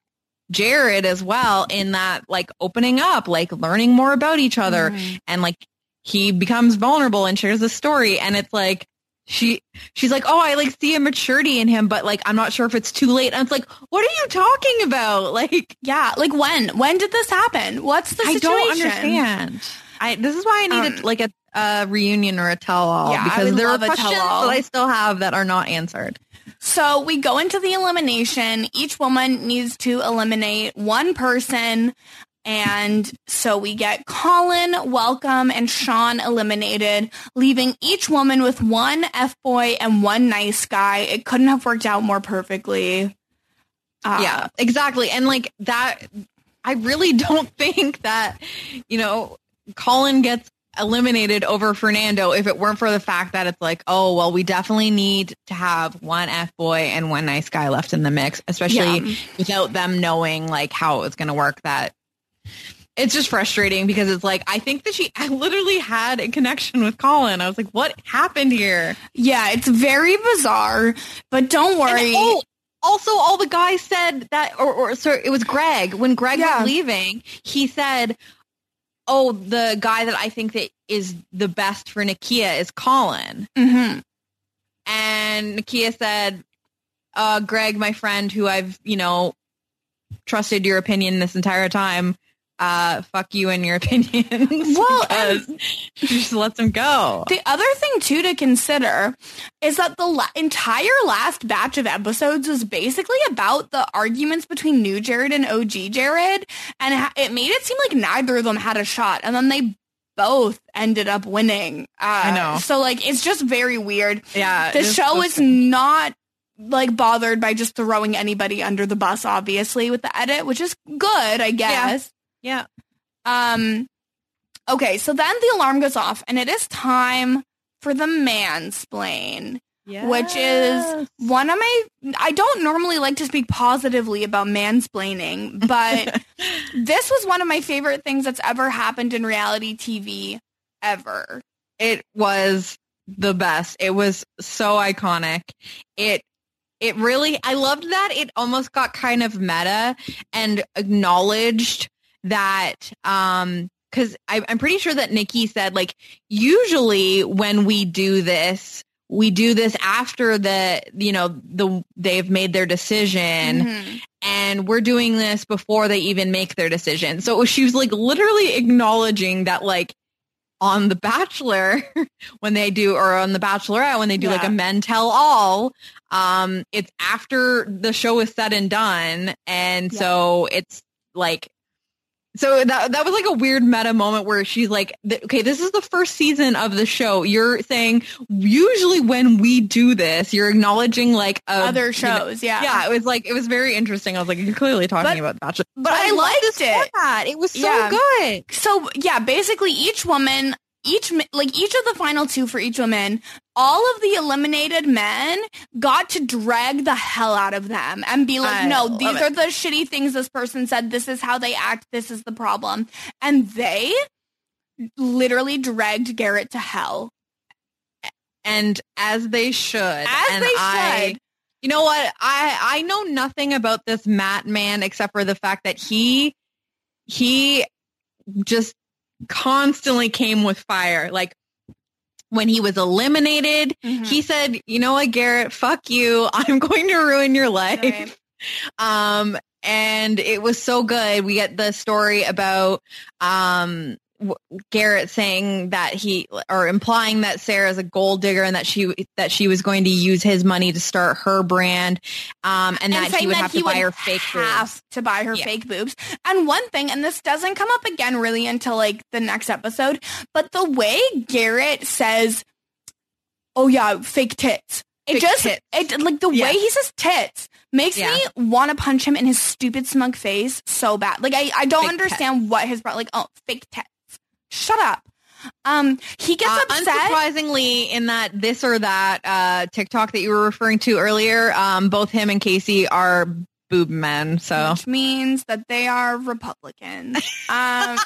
Jared as well in that like opening up, like learning more about each other and like he becomes vulnerable and shares a story and it's like she she's like, "Oh, I like see a maturity in him, but like I'm not sure if it's too late." And it's like, "What are you talking about?" Like, yeah, like when? When did this happen? What's the situation? I don't understand. I this is why I needed Um, like a, a reunion or a tell-all Yeah, because there are a questions that I still have that are not answered. So we go into the elimination. Each woman needs to eliminate one person. And so we get Colin, Welcome, and Sean eliminated, leaving each woman with one F boy and one nice guy. It couldn't have worked out more perfectly. Uh, yeah, exactly. And like that, I really don't think that, you know, Colin gets eliminated over Fernando if it weren't for the fact that it's like, oh, well, we definitely need to have one F boy and one nice guy left in the mix, especially Yeah. without them knowing like how it was going to work that it's just frustrating because it's like I think that she I literally had a connection with Colin. I was like, what happened here? Yeah, it's very bizarre, but don't worry. Oh, also, all the guys said that, or, or sorry, it was Greg. When Greg Yeah. was leaving, he said, "Oh, the guy that I think that is the best for Nikkia is Colin." Mhm. And Nikkia said, uh, "Greg, my friend, who I've you know trusted your opinion this entire time." Uh, fuck you and your opinions. Well, she just let them go. The other thing too to consider is that the la- entire last batch of episodes was basically about the arguments between New Jared and OG Jared, and ha- it made it seem like neither of them had a shot, and then they both ended up winning. Uh, I know. So like, it's just very weird. Yeah, the show is not like bothered by just throwing anybody under the bus, obviously, with the edit, which is good, I guess. Yeah. Um okay, so then the alarm goes off and it is time for the mansplain. Which is one of my I don't normally like to speak positively about mansplaining, but this was one of my favorite things that's ever happened in reality TV ever. it was the best. It was so iconic. It it really I loved that it almost got kind of meta and acknowledged that um because I'm pretty sure that Nikki said like usually when we do this we do this after the you know the they've made their decision Mhm. and we're doing this before they even make their decision. So she was like literally acknowledging that like on The Bachelor when they do or on The Bachelorette when they do like a men tell all, um, it's after the show is said and done. And so it's like so that that was like a weird meta moment where she's like, "Okay, this is the first season of the show. You're saying usually when we do this, you're acknowledging like a, Other you know- shows, yeah. yeah. It was like it was very interesting. I was like, you're clearly talking But- about Bachelor, but I love liked this it. format. It was so Yeah. good. So yeah, basically each woman, each like each of the final two for each woman, all of the eliminated men got to drag the hell out of them and be like, I no, these it. are the shitty things this person said. This is how they act. This is the problem, and they literally dragged Garrett to hell. and as they should. As and they I, should. You know what? I I know nothing about this Matt man except for the fact that he he just constantly came with fire. Like when he was eliminated, Mm-hmm. he said, "You know what, Garrett? Fuck you. I'm going to ruin your life." Right. Um, and it was so good. We get the story about um Garrett saying that he or implying that Sarah's a gold digger and that she that she was going to use his money to start her brand, um, and, that he would that have he to buy her fake boobs. to buy her Yeah. fake boobs. And one thing, and this doesn't come up again really until like the next episode, but the way Garrett says, "Oh yeah, fake tits." It Fake just tits. it like the way he says tits makes Yeah. me want to punch him in his stupid smug face so bad. Like I I don't Fake understand what his like oh fake tits. Shut up. Um he gets Uh, upset. unsurprisingly, in that this or that uh, TikTok that you were referring to earlier, um, both him and Casey are boob men. So Which means that they are Republicans. Um,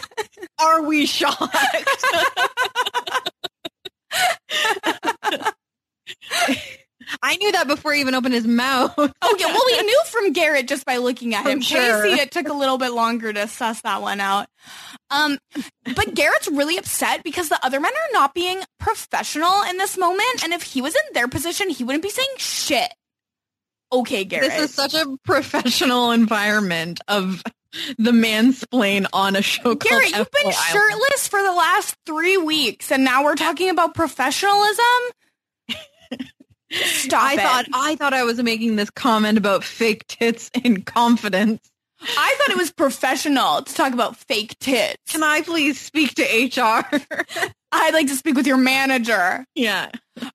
are we shocked? I knew that before he even opened his mouth. Oh yeah, well we knew from Garrett just by looking at him. sure. Casey, it took a little bit longer to suss that one out. Um, but Garrett's really upset because the other men are not being professional in this moment, and if he was in their position, he wouldn't be saying shit. Okay, Garrett. This is such a professional environment of the mansplain on a show called Garrett, you've been shirtless for the last three weeks, and now we're talking about professionalism. Stop I it. thought I thought I was making this comment about fake tits in confidence. I thought it was professional to talk about fake tits. Can I please speak to HR? I'd like to speak with your manager. yeah.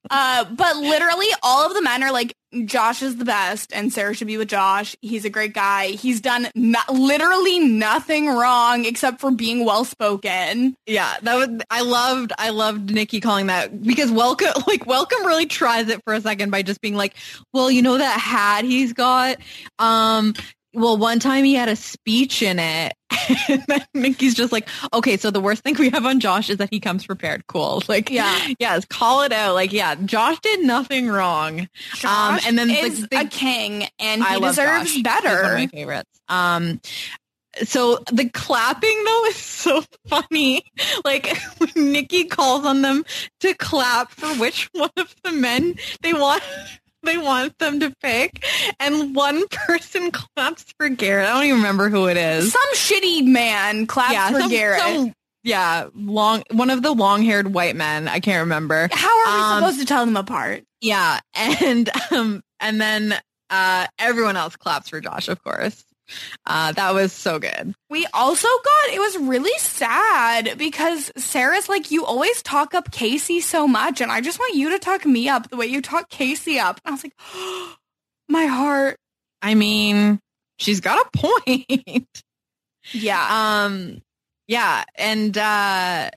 Uh, but literally all of the men are like, Josh is the best and Sarah should be with Josh. He's a great guy. He's done no- literally nothing wrong except for being well spoken. Yeah, that was I loved I loved Nikki calling that because welcome like welcome really tries it for a second by just being like, well, you know that hat he's got, um, well, one time he had a speech in it. and then Nikki's just like, okay, so the worst thing we have on Josh is that he comes prepared. Cool. Like, Yeah. yes, call it out. Like, yeah, Josh did nothing wrong. Um, and then is a king and I he deserves Josh. He's better. one of my favorites. Um, so the clapping though is so funny. Like when Nikki calls on them to clap for which one of the men they want they want them to pick, and one person claps for Garrett. I don't even remember who it is. Some shitty man claps for some- Garrett. some- yeah, long one of the long haired white men. I can't remember. How are we Um, supposed to tell them apart? Yeah, and um, and then uh, everyone else claps for Josh, of course. Uh, that was so good. We also got, it was really sad because Sarah's like, you always talk up Casey so much and I just want you to talk me up the way you talk Casey up. And I was like, my heart. I mean, she's got a point. Yeah. um, yeah, and uh,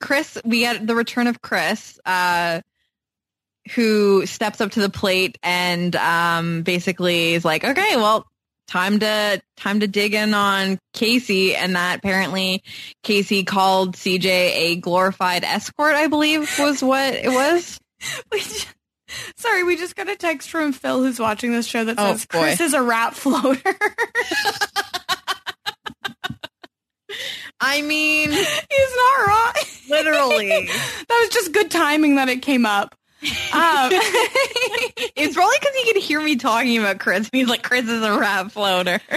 Chris, we get the return of Chris, uh, who steps up to the plate and um, basically is like, okay, well, time to time to dig in on Casey, and that apparently Casey called CJ a glorified escort. I believe was what it was. We ju- Sorry, we just got a text from Phil who's watching this show that Oh, says boy. Chris is a rat floater. I mean, He's not wrong. literally. that was just good timing that it came up. Um, It's probably because he could hear me talking about Chris. He's like, Chris is a rat floater.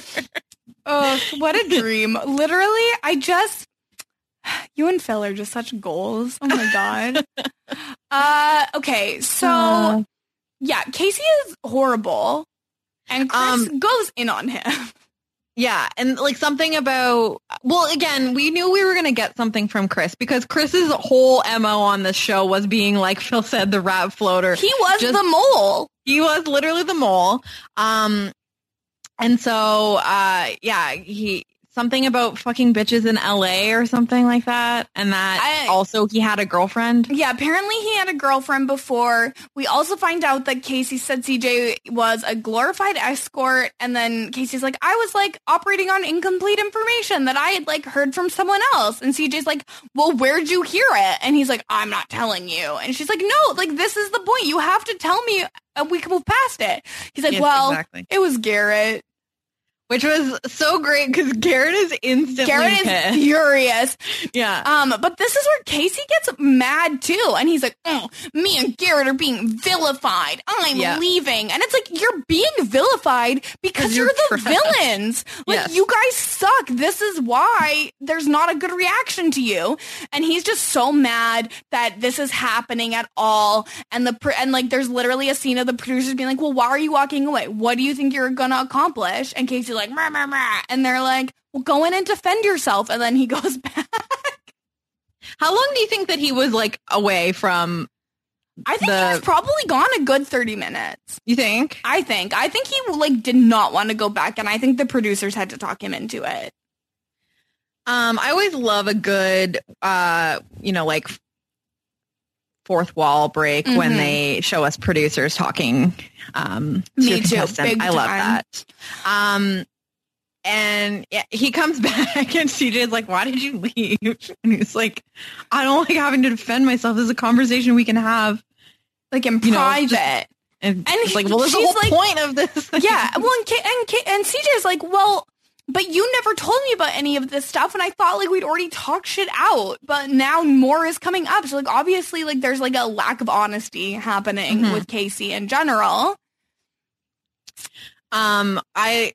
Oh, what a dream. Literally, I just you and Phil are just such goals. Oh my god. uh okay, so Uh. yeah, Casey is horrible. And Chris Um, goes in on him. Yeah, and like something about well, again, we knew we were gonna get something from Chris because Chris's whole mo on this show was being like Phil said, the rat floater. He was Just- the mole. He was literally the mole. Um, and so uh, yeah, he something about fucking bitches in L.A. or something like that, and that I- also he had a girlfriend. Yeah, apparently he had a girlfriend before. We also find out that Casey said CJ was a glorified escort, and then Casey's like, I was like operating on incomplete information that I had like heard from someone else. And CJ's like, Well, where'd you hear it? And he's like, I'm not telling you. And she's like, No, like this is the point. You have to tell me and we can move past it. He's like, Yes, Well, exactly. it was Garrett. Which was so great because Garrett is instantly Garrett is pissed. furious. Yeah. Um, but this is where Casey gets mad too, and he's like, oh, "Me and Garrett are being vilified. I'm Yeah. leaving." And it's like you're being vilified because you're, you're the villains. Like Yes. you guys suck. This is why there's not a good reaction to you. And he's just so mad that this is happening at all. And the pr- and like there's literally a scene of the producers being like, "Well, why are you walking away? What do you think you're gonna accomplish?" And Casey's like, "Meh, meh, meh." and they're like, "Well, go in and defend yourself." And then he goes back. How long do you think that he was like away from? I think The- he was probably gone a good 30 minutes. You think? I think. I think he like did not want to go back and I think the producers had to talk him into it. Um, I always love a good, uh, you know, like fourth wall break when Mhm. they show us producers talking. Um, Me to too, big I love time. that. Um, and yeah, he comes back and CJ's like, "Why did you leave?" And he's like, "I don't like having to defend myself. This is a conversation we can have." Like in You private. And, And it's like, well, there's the whole like- point of this. yeah. Well, and, K- and, K- and CJ is like, well, but you never told me about any of this stuff. And I thought like we'd already talked shit out, but now more is coming up. So like, obviously like there's like a lack of honesty happening Mhm. with Casey in general. Um, I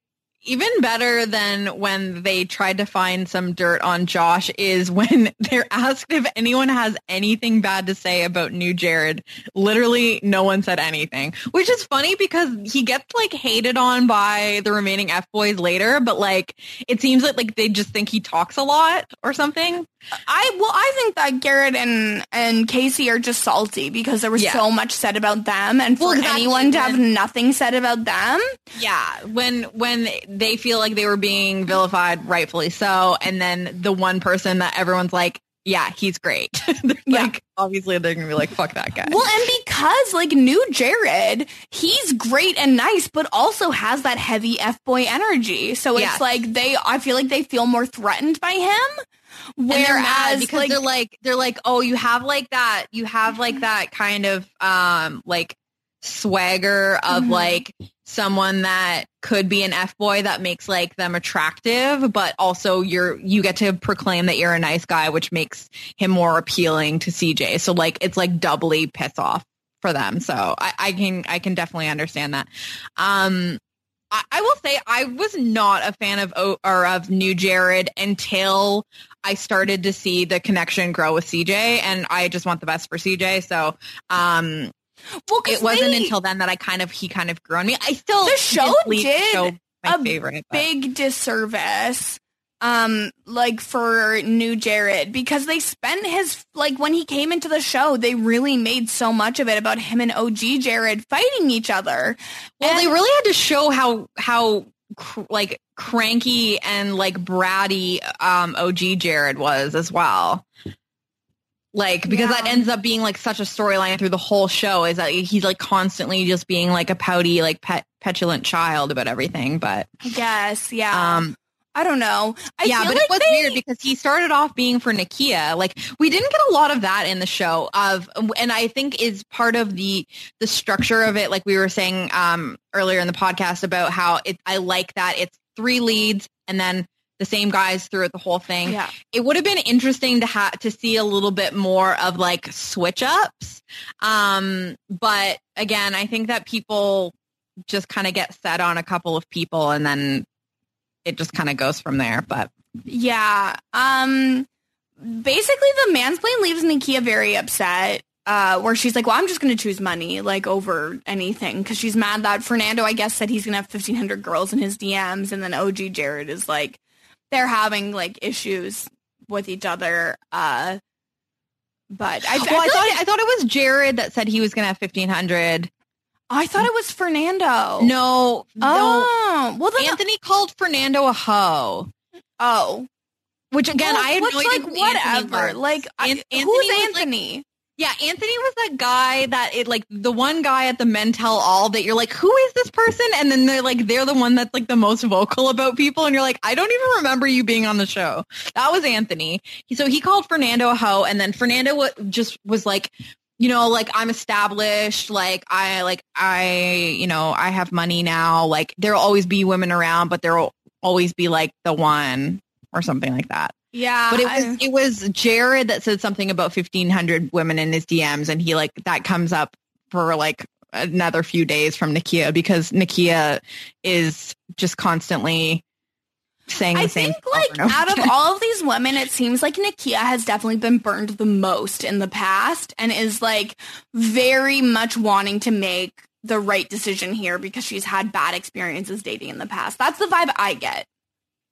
even better than when they tried to find some dirt on Josh is when they're asked if anyone has anything bad to say about new Jared. Literally, no one said anything, which is funny because he gets like hated on by the remaining F boys later, but like it seems like like they just think he talks a lot or something. I well, I think that Garrett and and Casey are just salty because there was Yeah. so much said about them, and for Well, anyone to have nothing said about them, Yeah, when when they feel like they were being vilified, rightfully so, and then the one person that everyone's like, yeah, he's great. They're Yeah. Like obviously they're gonna be like, fuck that guy. Well, and because like new Jared, he's great and nice, but also has that heavy F boy energy. So it's Yes. like they, I feel like they feel more threatened by him. And they're mad Whereas, because like, they're like they're like, oh, you have like that, you have like that kind of um like swagger of Mhm. like someone that could be an F boy that makes like them attractive, but also you're you get to proclaim that you're a nice guy, which makes him more appealing to CJ. So like it's like doubly piss off for them. So I, I can I can definitely understand that. Um I, I will say I was not a fan of O- or of New Jared until I started to see the connection grow with CJ, and I just want the best for CJ. So um, well, it wasn't they- until then that I kind of he kind of grew on me. I still The show didn't leave the did show my a favorite. but- big disservice um like for new Jared because they spent his like when he came into the show they really made so much of it about him and OG Jared fighting each other. Well, And- they really had to show how how cr- like cranky and like bratty um OG Jared was as well. Like because that ends up being like such a storyline through the whole show is that he's like constantly just being like a pouty like pet petulant child about everything. But I guess, yeah. um I don't know. I yeah, but like it was they- weird because he started off being for Nikkia. Like we didn't get a lot of that in the show of, and I think is part of the the structure of it. Like we were saying um, earlier in the podcast about how it. I like that it's three leads and then the same guys throughout the whole thing. Yeah. It would have been interesting to have to see a little bit more of like switch ups. Um, but again, I think that people just kind of get set on a couple of people and then it just kind of goes from there. But Yeah. Um basically the mansplain leaves Nikkia very upset. Uh, where she's like, well, I'm just going to choose money, like, over anything. Because she's mad that Fernando, I guess, said he's going to have 1,500 girls in his DMs. And then OG Jared is like, they're having, like, issues with each other. Uh, but I, I, well, I feel thought like- I thought it was Jared that said he was going to have fifteen hundred. I thought it was Fernando. No, no. Oh, well, then, Anthony called Fernando a hoe, oh. which again Well, I had no idea like, Anthony whatever. was. Like, I, who's Anthony like- Yeah, Anthony was that guy that it like the one guy at the Men Tell All that you're like, who is this person? And then they're like, they're the one that's like the most vocal about people, and you're like, I don't even remember you being on the show. That was Anthony. So he called Fernando a hoe, and then Fernando just was like, you know, like I'm established, like I like I, you know, I have money now. Like there'll always be women around, but there'll always be like the one or something like that. Yeah. But it I- was it was Jared that said something about fifteen hundred women in his DMs, and he like that comes up for like another few days from Nikkia because Nikkia is just constantly saying I think like out of all of these women, it seems like Nikkia has definitely been burned the most in the past and is like very much wanting to make the right decision here because she's had bad experiences dating in the past. That's the vibe I get.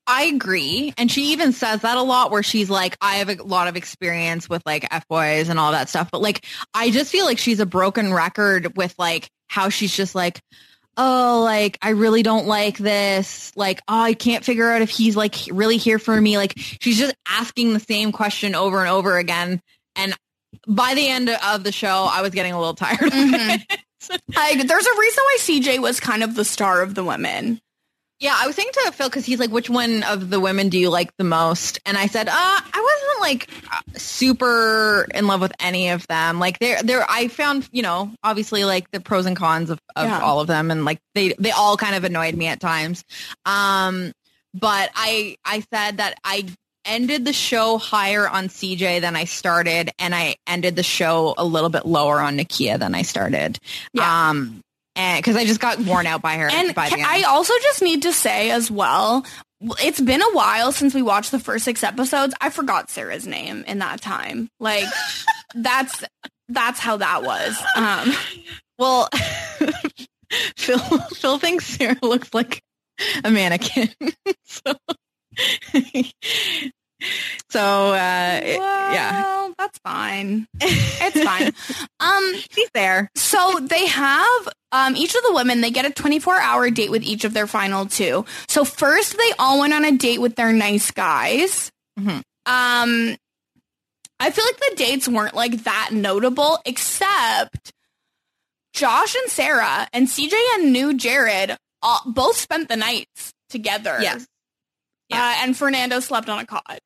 I agree. And she even says that a lot where she's like, I have a lot of experience with like F boys and all that stuff. But like, I just feel like she's a broken record with like how she's just like, oh, like, I really don't like this. Like, oh, I can't figure out if he's like really here for me. Like, she's just asking the same question over and over again. And by the end of the show, I was getting a little tired. Mm-hmm. Like, there's a reason why CJ was kind of the star of the women. Yeah, I was saying to Phil because he's like, which one of the women do you like the most? And I said, uh, I wasn't like super in love with any of them. Like there, there, I found, you know, obviously like the pros and cons of, of Yeah. all of them, and like they, they all kind of annoyed me at times. Um, but I, I said that I ended the show higher on CJ than I started, and I ended the show a little bit lower on Nikkia than I started. Yeah. Um, and because I just got worn out by her. And by the end. I also just need to say as well, it's been a while since we watched the first six episodes. I forgot Sarah's name in that time. Like that's that's how that was. Um, Well, Phil Phil thinks Sarah looks like a mannequin. so, so uh, it- yeah, that's fine. It's fine. Um, she's there. So they have um, each of the women. They get a 24 hour date with each of their final two. So first, they all went on a date with their nice guys. Mhm. Um, I feel like the dates weren't like that notable, except Josh and Sarah and CJ and new Jared all, both spent the nights together. Yes. Uh, and Fernando slept on a cot.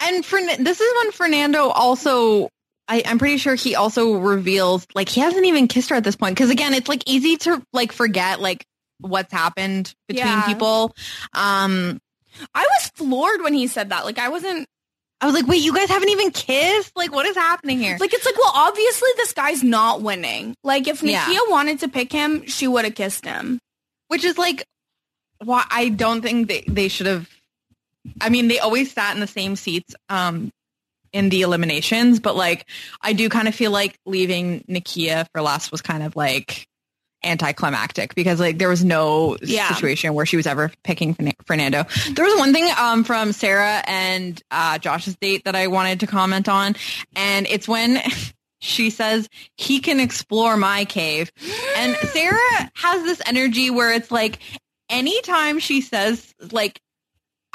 And Fern- this is when Fernando also. I, I'm pretty sure he also reveals like he hasn't even kissed her at this point because again it's like easy to like forget like what's happened between Yeah. people. Um, I was floored when he said that. Like I wasn't I was like, wait, you guys haven't even kissed? Like, what is happening here? Like it's like, well, obviously this guy's not winning. Like if Nakia Yeah. wanted to pick him, she would have kissed him. which is like why I don't think they, they should have I mean they always sat in the same seats um in the eliminations but like I do kind of feel like leaving Nakia for last was kind of like anticlimactic because like there was no Yeah. situation where she was ever picking Fernando. There was one thing um from Sarah and uh Josh's date that I wanted to comment on and it's when she says he can explore my cave and Sarah has this energy where it's like anytime she says like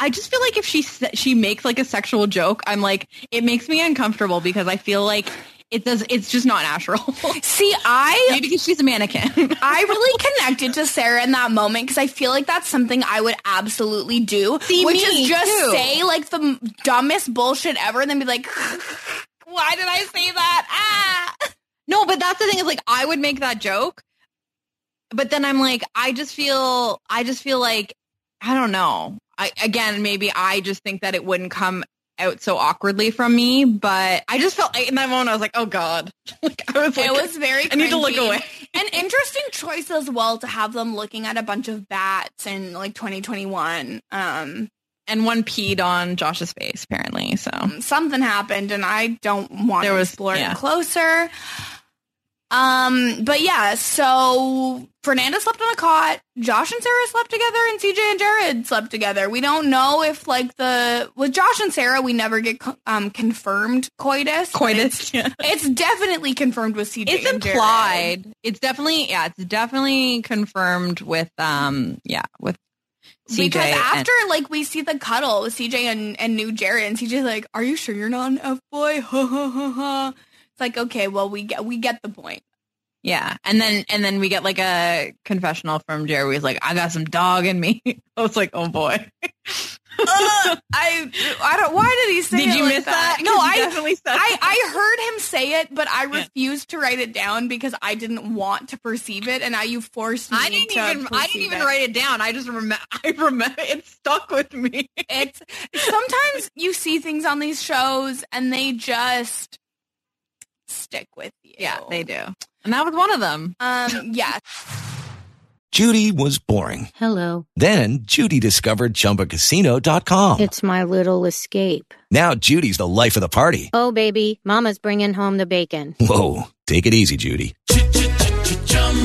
I just feel like if she she makes like a sexual joke, I'm like it makes me uncomfortable because I feel like it does it's just not natural. See, I Maybe because she's a mannequin. I really connected to Sarah in that moment because I feel like that's something I would absolutely do, See, which me is just too. say like the dumbest bullshit ever, and then be like, "Why did I say that?" Ah. No, but that's the thing is like I would make that joke, but then I'm like I just feel I just feel like I don't know. I again maybe I just think that it wouldn't come out so awkwardly from me, but I just felt in that moment I was like, oh god, like I was like, it was very. I need to look away. An interesting choice as well to have them looking at a bunch of bats in like 2021. Um, and one peed on Josh's face apparently. So something happened and I don't want There to explore yeah. it closer. Um, but yeah, so Fernando slept on a cot, Josh and Sarah slept together, and CJ and Jared slept together. We don't know if like the with Josh and Sarah, we never get um confirmed coitus. coitus. Yeah. It's, it's definitely confirmed with CJ. It's and Jared. implied. It's definitely yeah. It's definitely confirmed with um yeah with CJ because and- after like we see the cuddle with CJ and, and new Jared, and CJ's like, "Are you sure you're not an f boy?" Ha ha ha ha. Like, okay, well we get we get the point. yeah, and then and then we get like a confessional from Jerry. He's like, "I got some dog in me." I was like, "Oh boy." Uh, I I don't. Why did he say? That? Did you like miss that? that? No, I definitely said I, I heard him say it, but I refused to write it down because I didn't want to perceive it, and now you forced me to I didn't even I didn't even it. write it down. I just remember I remember it stuck with me. It's sometimes you see things on these shows and they just stick with you. Yeah, they do. And that was one of them. Um, yeah. Judy was boring. Hello. Then Judy discovered ChumbaCasino.com. It's my little escape. Now Judy's the life of the party. Oh, baby, Mama's bringing home the bacon. Whoa, take it easy, Judy.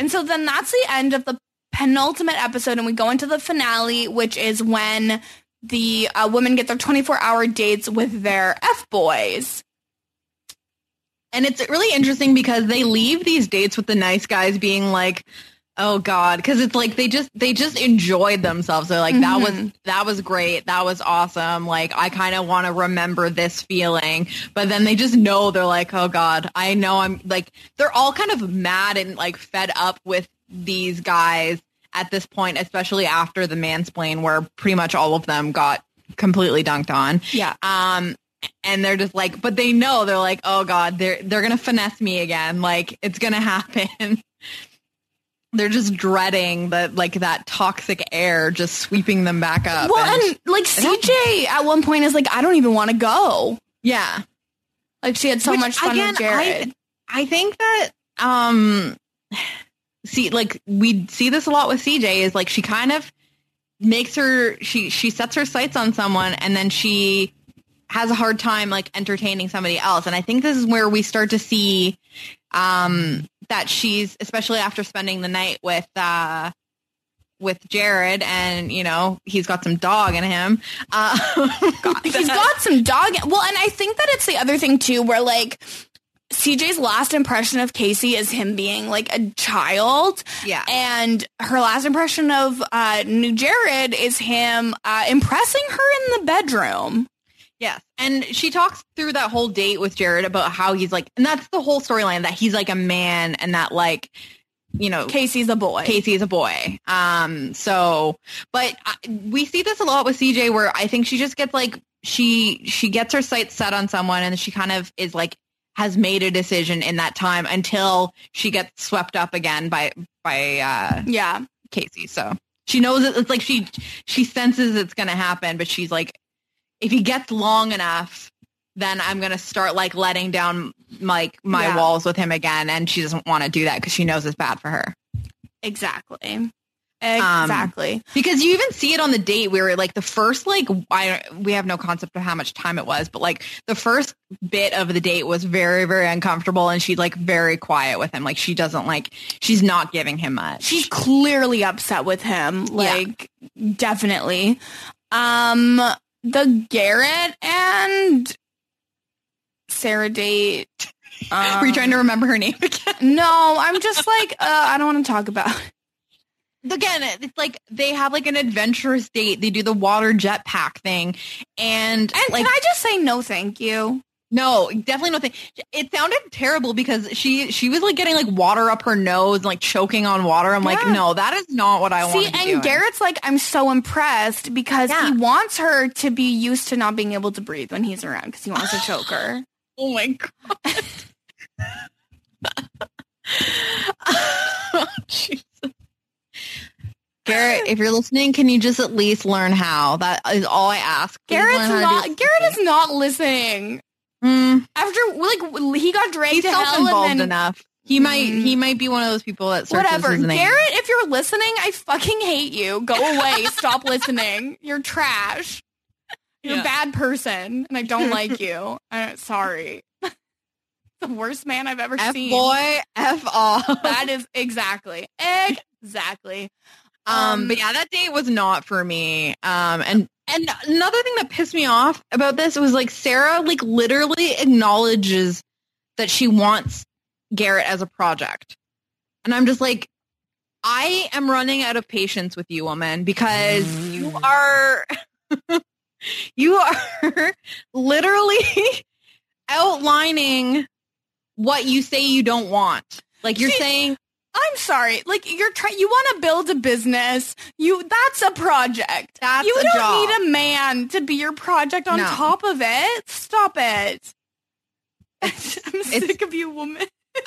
And so then that's the end of the penultimate episode, and we go into the finale, which is when the uh, women get their 24 hour dates with their F boys. And it's really interesting because they leave these dates with the nice guys being like, "Oh God," because it's like they just they just enjoyed themselves. They're like, "That was Mhm. that was great. That was awesome. Like I kind of want to remember this feeling." But then they just know they're like, "Oh God, I know I'm like." They're all kind of mad and like fed up with these guys at this point, especially after the mansplain, where pretty much all of them got completely dunked on. Yeah. Um, and they're just like, but they know they're like, oh god, they're they're gonna finesse me again. Like it's gonna happen. They're just dreading that like that toxic air just sweeping them back up. Well, and like CJ at one point is like, I don't even want to go. Yeah. Like she had so Which, much fun again, with Jared. I, I think that um see like we see this a lot with CJ is like she kind of makes her she she sets her sights on someone and then she has a hard time like entertaining somebody else and I think this is where we start to see um that she's especially after spending the night with uh with Jared and you know he's got some dog in him uh He's got some dog. Well, and I think that it's the other thing too, where like CJ's last impression of Casey is him being like a child. Yeah. And her last impression of uh, new Jared is him uh, impressing her in the bedroom. Yes. And she talks through that whole date with Jared about how he's like, and that's the whole storyline that he's like a man and that like, you know, Casey's a boy. Casey's a boy. Um, so, but I, we see this a lot with CJ where I think she just gets like, she, she gets her sights set on someone and she kind of is like, has made a decision in that time until she gets swept up again by, by, uh, Yeah. Casey. So she knows it, it's like she, she senses it's going to happen, but she's like, if he gets long enough, then I'm going to start like letting down like my Yeah. walls with him again. And she doesn't want to do that because she knows it's bad for her. Exactly. Um, Exactly. because you even see it on the date where like the first like I we have no concept of how much time it was, but like the first bit of the date was very very uncomfortable, and she's like very quiet with him. Like she doesn't like she's not giving him much. She's clearly upset with him. Like, definitely. Um, the Garrett and Sarah date. Um, Were you trying to remember her name again? No, I'm just like, uh, I don't want to talk about. it. Again, it's like they have like an adventurous date. They do the water jetpack thing, and And like can I just say no, thank you? No, definitely nothing. It sounded terrible because she she was like getting like water up her nose and like choking on water. I'm like, no, that is not what I want to be and doing. Garrett's like, I'm so impressed because he wants her to be used to not being able to breathe when he's around because he wants to choke her. oh my god. oh, Jesus. Garrett, if you're listening, can you just at least learn how? That is all I ask. Please Garrett's learn how to not. Garrett is not listening. Mm, After like he got dragged he's to hell and then enough. He might Mm. he might be one of those people that searches whatever. Garrett, if you're listening, I fucking hate you. Go away. Stop listening. You're trash. You're Yeah. a bad person, and I don't like you. i sorry. the worst man I've ever F seen. boy, F off. That is exactly, exactly. Um, but yeah, that date was not for me. Um, and and another thing that pissed me off about this was like Sarah like literally acknowledges that she wants Garrett as a project, and I'm just like, I am running out of patience with you, woman, because you mm. are you are literally outlining what you say you don't want. Like you're She- saying I'm sorry. Like you're trying, you want to build a business. You that's a project. That's you a don't job. need a man to be your project on No. top of it. Stop it. I'm sick of you, woman.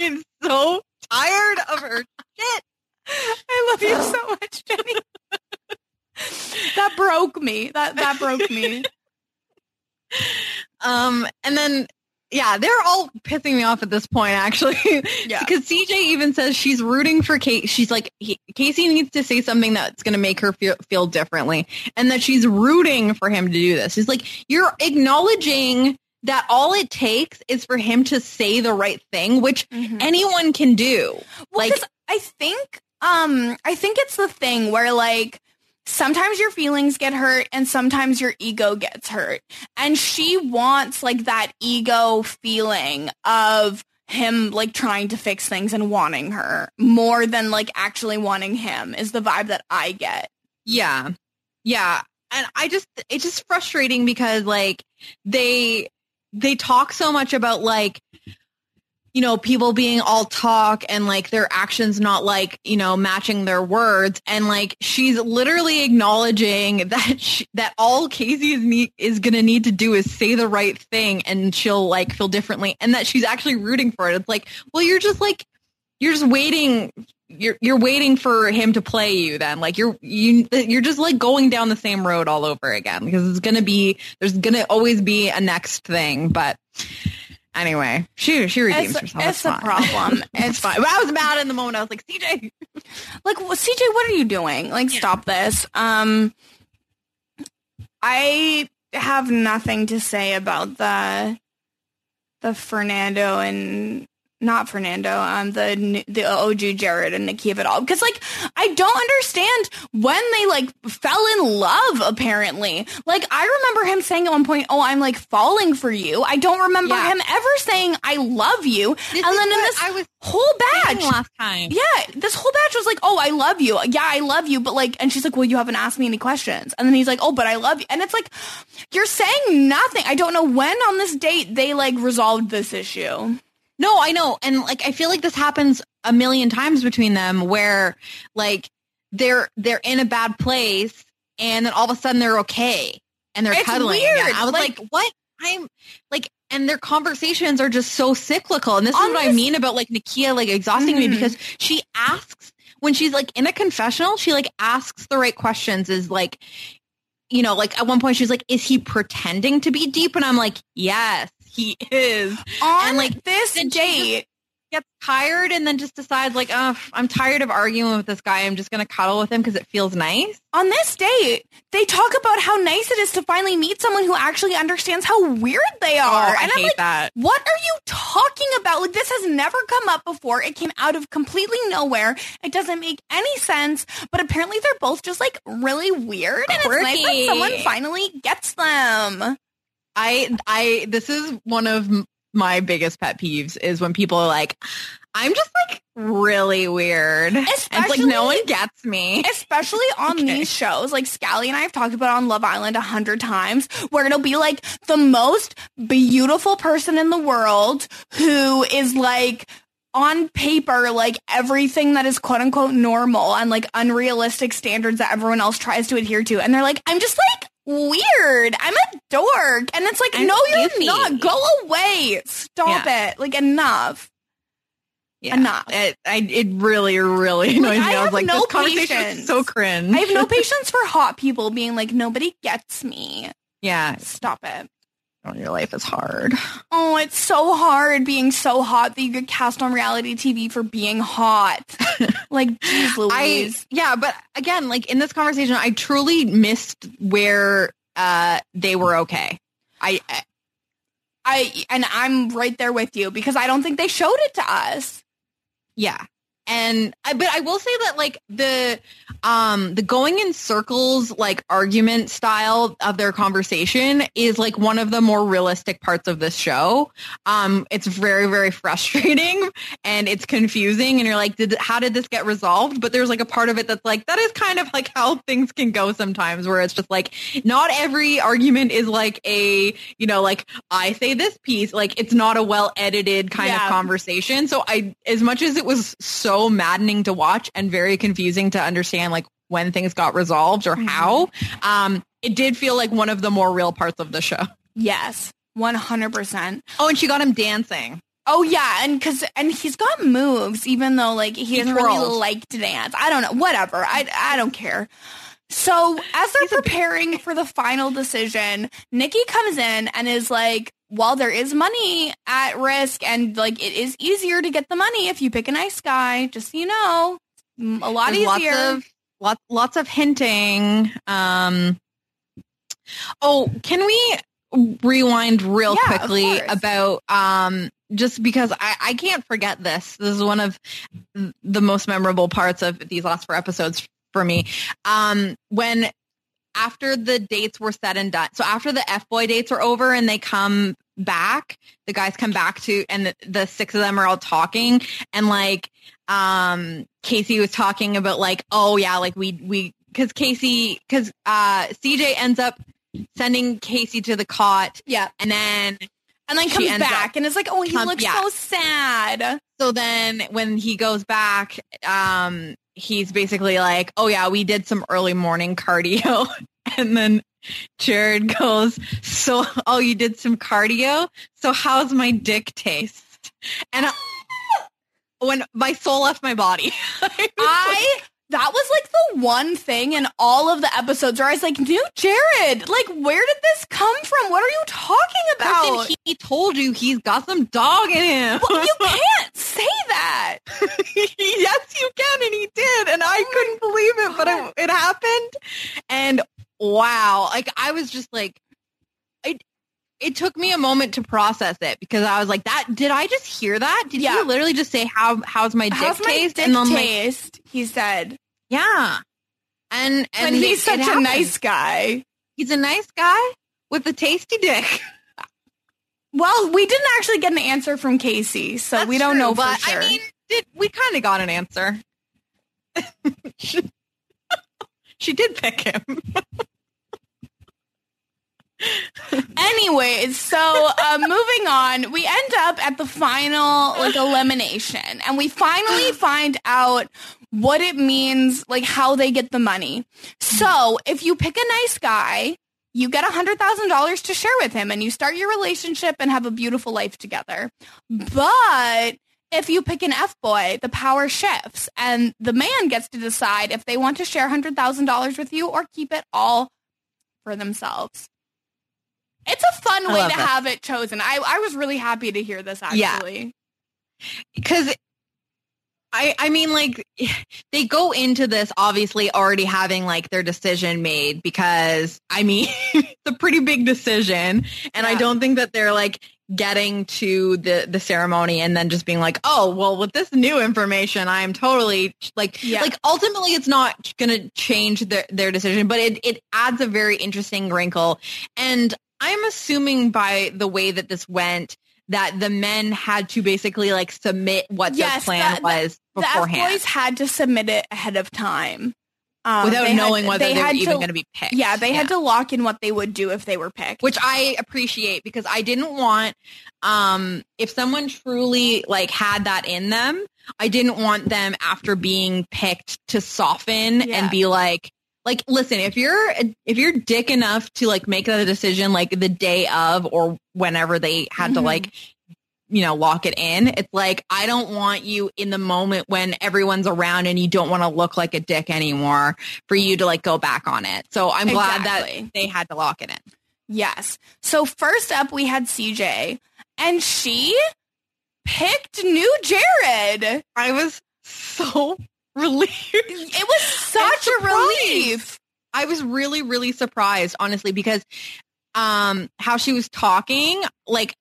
I'm so tired of her shit. I love you so much, Jenny. that broke me. That that broke me. Um, and then yeah, they're all pissing me off at this point, actually. Yeah. because CJ even says she's rooting for Kate. She's like, he, Casey needs to say something that's going to make her feel, feel differently, and that she's rooting for him to do this. It's like you're acknowledging that all it takes is for him to say the right thing, which anyone can do. Well, like, I think um I think it's the thing where like sometimes your feelings get hurt and sometimes your ego gets hurt. And she wants like that ego feeling of him like trying to fix things and wanting her more than like actually wanting him is the vibe that I get. Yeah. Yeah. And I just it's just frustrating because like they they talk so much about like you know people being all talk and like their actions not like you know matching their words. And like she's literally acknowledging that she, that all Casey is need, is going to need to do is say the right thing and she'll like feel differently and that she's actually rooting for it. It's like, well you're just like you're just waiting you're you're waiting for him to play you then. Like you're you you're just like going down the same road all over again because it's gonna be there's gonna always be a next thing. But anyway she she redeems It's, herself it's it's a fine. problem. it's fine but I was mad in the moment I was like CJ like well, CJ, what are you doing? Like, stop this. Um, I have nothing to say about the the Fernando and not Fernando, um, the the OG Jared and Nikki of it all because like I don't understand when they like fell in love. Apparently, like I remember him saying at one point, "Oh, I'm like falling for you." I don't remember Yeah. him ever saying, "I love you." and then in this I was whole batch last time yeah, this whole batch was like, "Oh, I love you." Yeah, I love you, but like, and she's like, "Well, you haven't asked me any questions." And then he's like, "Oh, but I love you." And it's like, you're saying nothing. I don't know when on this date they like resolved this issue. No, I know. And like I feel like this happens a million times between them where like they're they're in a bad place and then all of a sudden they're okay and they're It's cuddling. weird. again. I was Like- like, what? I'm like and their conversations are just so cyclical. And this is what I mean about like Nakia like exhausting me Mhm. because she asks when she's like in a confessional, she like asks the right questions is like you know, like at one point she's like, is he pretending to be deep? And I'm like, yes, he is. On and like this then she just date, gets tired and then just decides like, oh, I'm tired of arguing with this guy. I'm just going to cuddle with him because it feels nice. on this date, they talk about how nice it is to finally meet someone who actually understands how weird they oh, are. Oh, I and I'm hate like, that. what are you talking about? Like this has never come up before. It came out of completely nowhere. It doesn't make any sense. But apparently they're both just like really weird. And it's nice that someone finally gets them. I, I, this is one of my biggest pet peeves is when people are like, I'm just like really weird. And it's like no one gets me. Especially on these shows, like Scally and I have talked about on Love Island a hundred times, where it'll be like the most beautiful person in the world who is like on paper, like everything that is quote unquote normal and like unrealistic standards that everyone else tries to adhere to. And they're like, I'm just like weird. I'm a dork. And it's like, I'm no, you're goofy. not. Go away. Stop Yeah. it. Like enough. Yeah. Enough. It, I, it really, really annoys Like, me. I I, was have like, no this conversation patience. is so cringe. I have no patience for hot people being like, nobody gets me. yeah. Stop it. Your life is hard. Oh, it's so hard being so hot that you get cast on reality TV for being hot. like, geez I Louise. yeah, but again, like in this conversation, I truly missed where uh, they were okay. I, I and I'm right there with you because I don't think they showed it to us. Yeah. And I, but I will say that like the um the going in circles like argument style of their conversation is like one of the more realistic parts of this show. Um it's very very frustrating and it's confusing and you're like did how did this get resolved? But there's like a part of it that's like that is kind of like how things can go sometimes where it's just like not every argument is like a you know like I say this piece like it's not a well edited kind Yeah. of conversation. So I as much as it was so maddening to watch and very confusing to understand like when things got resolved or how, um, it did feel like one of the more real parts of the show. Yes, one hundred percent. Oh, and she got him dancing. Oh yeah, and because and he's got moves, even though like he, He doesn't really like to dance. I don't know, whatever. I I don't care. So as they're preparing for the final decision, Nikki comes in and is like, "While there is money at risk, and like it is easier to get the money if you pick a nice guy, just so you know, a lot There's easier." Lots of lots lots of hinting. Um, oh, can we rewind real Yeah, quickly about um just because I, I can't forget this. This is one of the most memorable parts of these last four episodes for me. Um, when after the dates were said and done, so after the F boy dates are over and they come back, the guys come back to, and the, the six of them are all talking, and like, um, Casey was talking about like, oh yeah, like we we because Casey because uh CJ ends up sending Casey to the cot, yeah, and then and then comes back up- and is like, "Oh, he come- looks yeah. so sad." So then when he goes back, um, he's basically like, oh yeah, we did some early morning cardio. and then Jared goes, so, oh, you did some cardio? So how's my dick taste? And I- when my soul left my body. I that was like the one thing in all of the episodes where I was like, "New Jared, like, where did this come from? What are you talking about?" Kirsten, he told you he's got some dog in him. Well, you can't say that. yes, you can, and he did, and I oh couldn't believe it, but it, it happened. And wow, like I was just like, it. It took me a moment to process it because I was like, "That did I just hear that? Did Yeah. he literally just say how how's my dick How's my taste?" dick and I'm like, taste? he said. "Yeah," and and he's such a nice guy. He's a nice guy with a tasty dick. Well, we didn't actually get an answer from Casey, so we don't true, know but for sure. I mean, did we kind of got an answer? she, she did pick him. Anyways, so uh, moving on, we end up at the final like elimination, and we finally find out what it means, like how they get the money. So if you pick a nice guy, you get a hundred thousand dollars to share with him, and you start your relationship and have a beautiful life together. But if you pick an F boy, the power shifts, and the man gets to decide if they want to share hundred thousand dollars with you or keep it all for themselves. It's a fun way to this. have it chosen. I, I was really happy to hear this Yeah. actually. because I I mean like they go into this obviously already having like their decision made because I mean it's a pretty big decision. And I don't think that they're like getting to the the ceremony and then just being like oh well with this new information I am totally like Yeah. like ultimately it's not going to change their their decision but it it adds a very interesting wrinkle. And I'm assuming by the way that this went that the men had to basically like submit what Yes, their plan the- the- was The beforehand boys had to submit it ahead of time. Um, without they had- knowing whether they, were had even going to be picked. Yeah, they had to lock in what they would do if they were picked. which I appreciate because I didn't want um if someone truly like had that in them, I didn't want them after being picked to soften Yeah. and be like like listen, if you're if you're dick enough to like make that decision like the day of or whenever they had to Mhm. like you know, lock it in. It's like, I don't want you in the moment when everyone's around and you don't want to look like a dick anymore for you to like go back on it. So I'm glad that they had to lock it in. Yes. So first up, we had CJ, and she picked new Jared. I was so relieved. It was such a relief. I was really, really surprised, honestly, because um how she was talking, like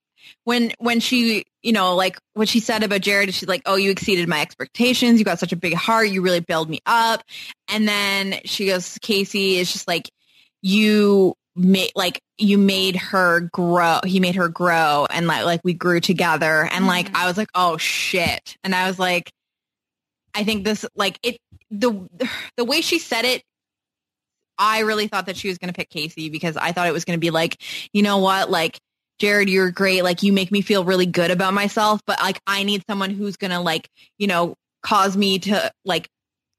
when when she, you know, like what she said about Jared, she's like, "Oh, you exceeded my expectations. You got such a big heart. You really built me up." And then she goes, "Casey is just like you made like you made her grow. He made her grow, and like like we grew together. And like I was like, oh shit. And I was like, I think this like it the the way she said it I really thought that she was going to pick Casey because I thought it was going to be like, you know what, like Jared, you're great. Like you make me feel really good about myself, but like I need someone who's going to like, you know, cause me to like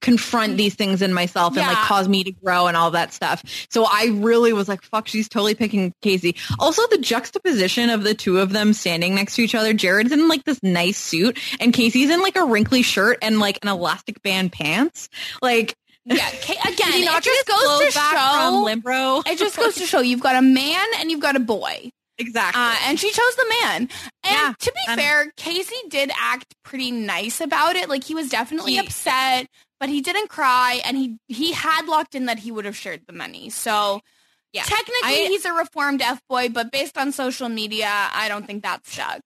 confront these things in myself and like cause me to grow and all that stuff. So I really was like, fuck, she's totally picking Casey. Also the juxtaposition of the two of them standing next to each other. Jared's in like this nice suit and Casey's in like a wrinkly shirt and like an elastic band pants. Like Yeah, again, Did he not it just goes to show. from Limbro? It just goes to show you've got a man and you've got a boy. Exactly. Uh, and she chose the man. And Yeah, to be fair, Casey did act pretty nice about it. Like he was definitely He- upset, but he didn't cry, and he he had locked in that he would have shared the money. So Yeah. technically, I- he's a reformed f boy, but based on social media, I don't think that's stuck.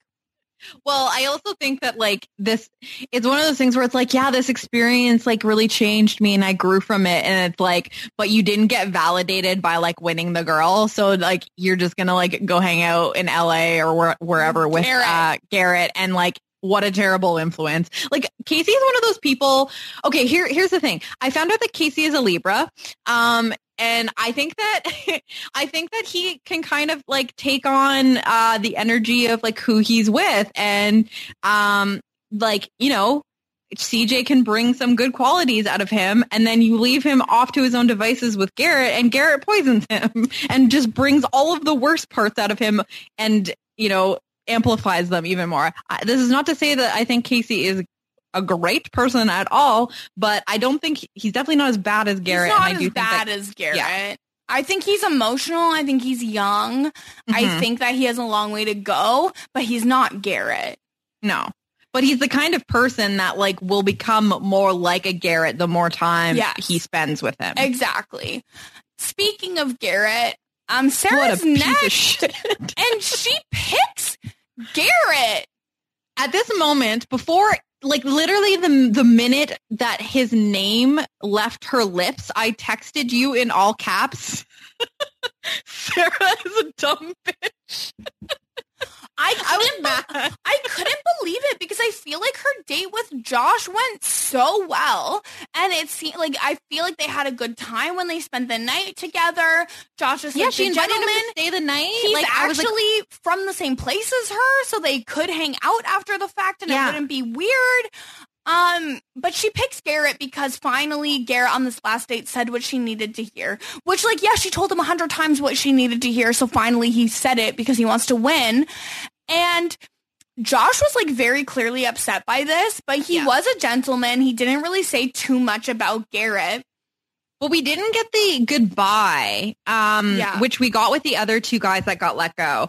Well, I also think that like this, it's one of those things where it's like, yeah, this experience like really changed me and I grew from it. And it's like, but you didn't get validated by like winning the girl. So like, you're just going to like go hang out in LA or where, wherever with Garrett. Uh, Garrett and like, what a terrible influence. Like Casey is one of those people. Okay, here here's the thing. I found out that Casey is a Libra. Um and I think that I think that he can kind of like take on uh the energy of like who he's with and um like, you know, CJ can bring some good qualities out of him and then you leave him off to his own devices with Garrett and Garrett poisons him and just brings all of the worst parts out of him and, you know, amplifies them even more. I, this is not to say that I think Casey is a great person at all, but I don't think he's definitely not as bad as Garrett. he's not I as think bad that, as Garrett. I think he's emotional. I think he's young. I Mhm. think that he has a long way to go, but he's not Garrett. No. But he's the kind of person that like will become more like a Garrett the more time Yes. he spends with him. Exactly. Speaking of Garrett, um, Sarah's a piece of next, and she picks Garrett. At this moment, before like literally the the minute that his name left her lips, I texted you in all caps. Sarah is a dumb bitch. I I couldn't, be- I couldn't believe it because I feel like her date with Josh went so well, and it seemed like I feel like they had a good time when they spent the night together. Josh is Yeah, like she the invited him gentleman. to stay the night. He's like actually like, from the same place as her, so they could hang out after the fact, and Yeah. it wouldn't be weird. Um, but she picks Garrett because finally Garrett on this last date said what she needed to hear. Which, like, yeah, she told him a hundred times what she needed to hear, so finally he said it because he wants to win. And Josh was like very clearly upset by this, but he Yeah. was a gentleman. He didn't really say too much about Garrett. well, we didn't get the goodbye, um, Yeah. which we got with the other two guys that got let go.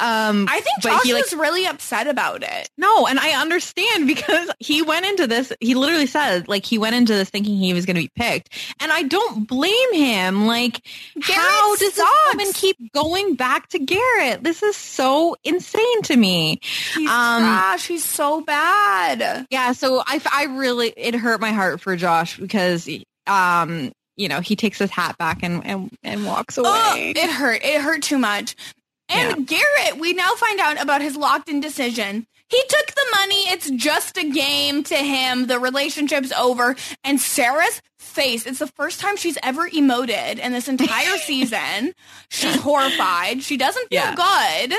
Um, I think Josh he, like, was really upset about it. No, and I understand because he went into this, he literally said, like, he went into this thinking he was going to be picked. And I don't blame him. Like, how does this sucks. woman keep going back to Garrett? This is so insane to me. He's Um, trash. He's so bad. Yeah, so I, I really, it hurt my heart for Josh because, um, you know, he takes his hat back and, and, and walks away. Ugh, it hurt. It hurt too much. And Garrett, we now find out about his locked-in decision. He took the money. It's just a game to him. The relationship's over. And Sarah's face, it's the first time she's ever emoted in this entire season. She's horrified. She doesn't feel Yeah. good.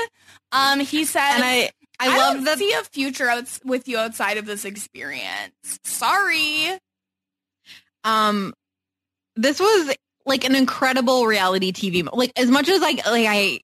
Um, he said, and I, I, I, love don't that. see a future outs- with you outside of this experience. Sorry. um this was like an incredible reality TV. Like as much as like like I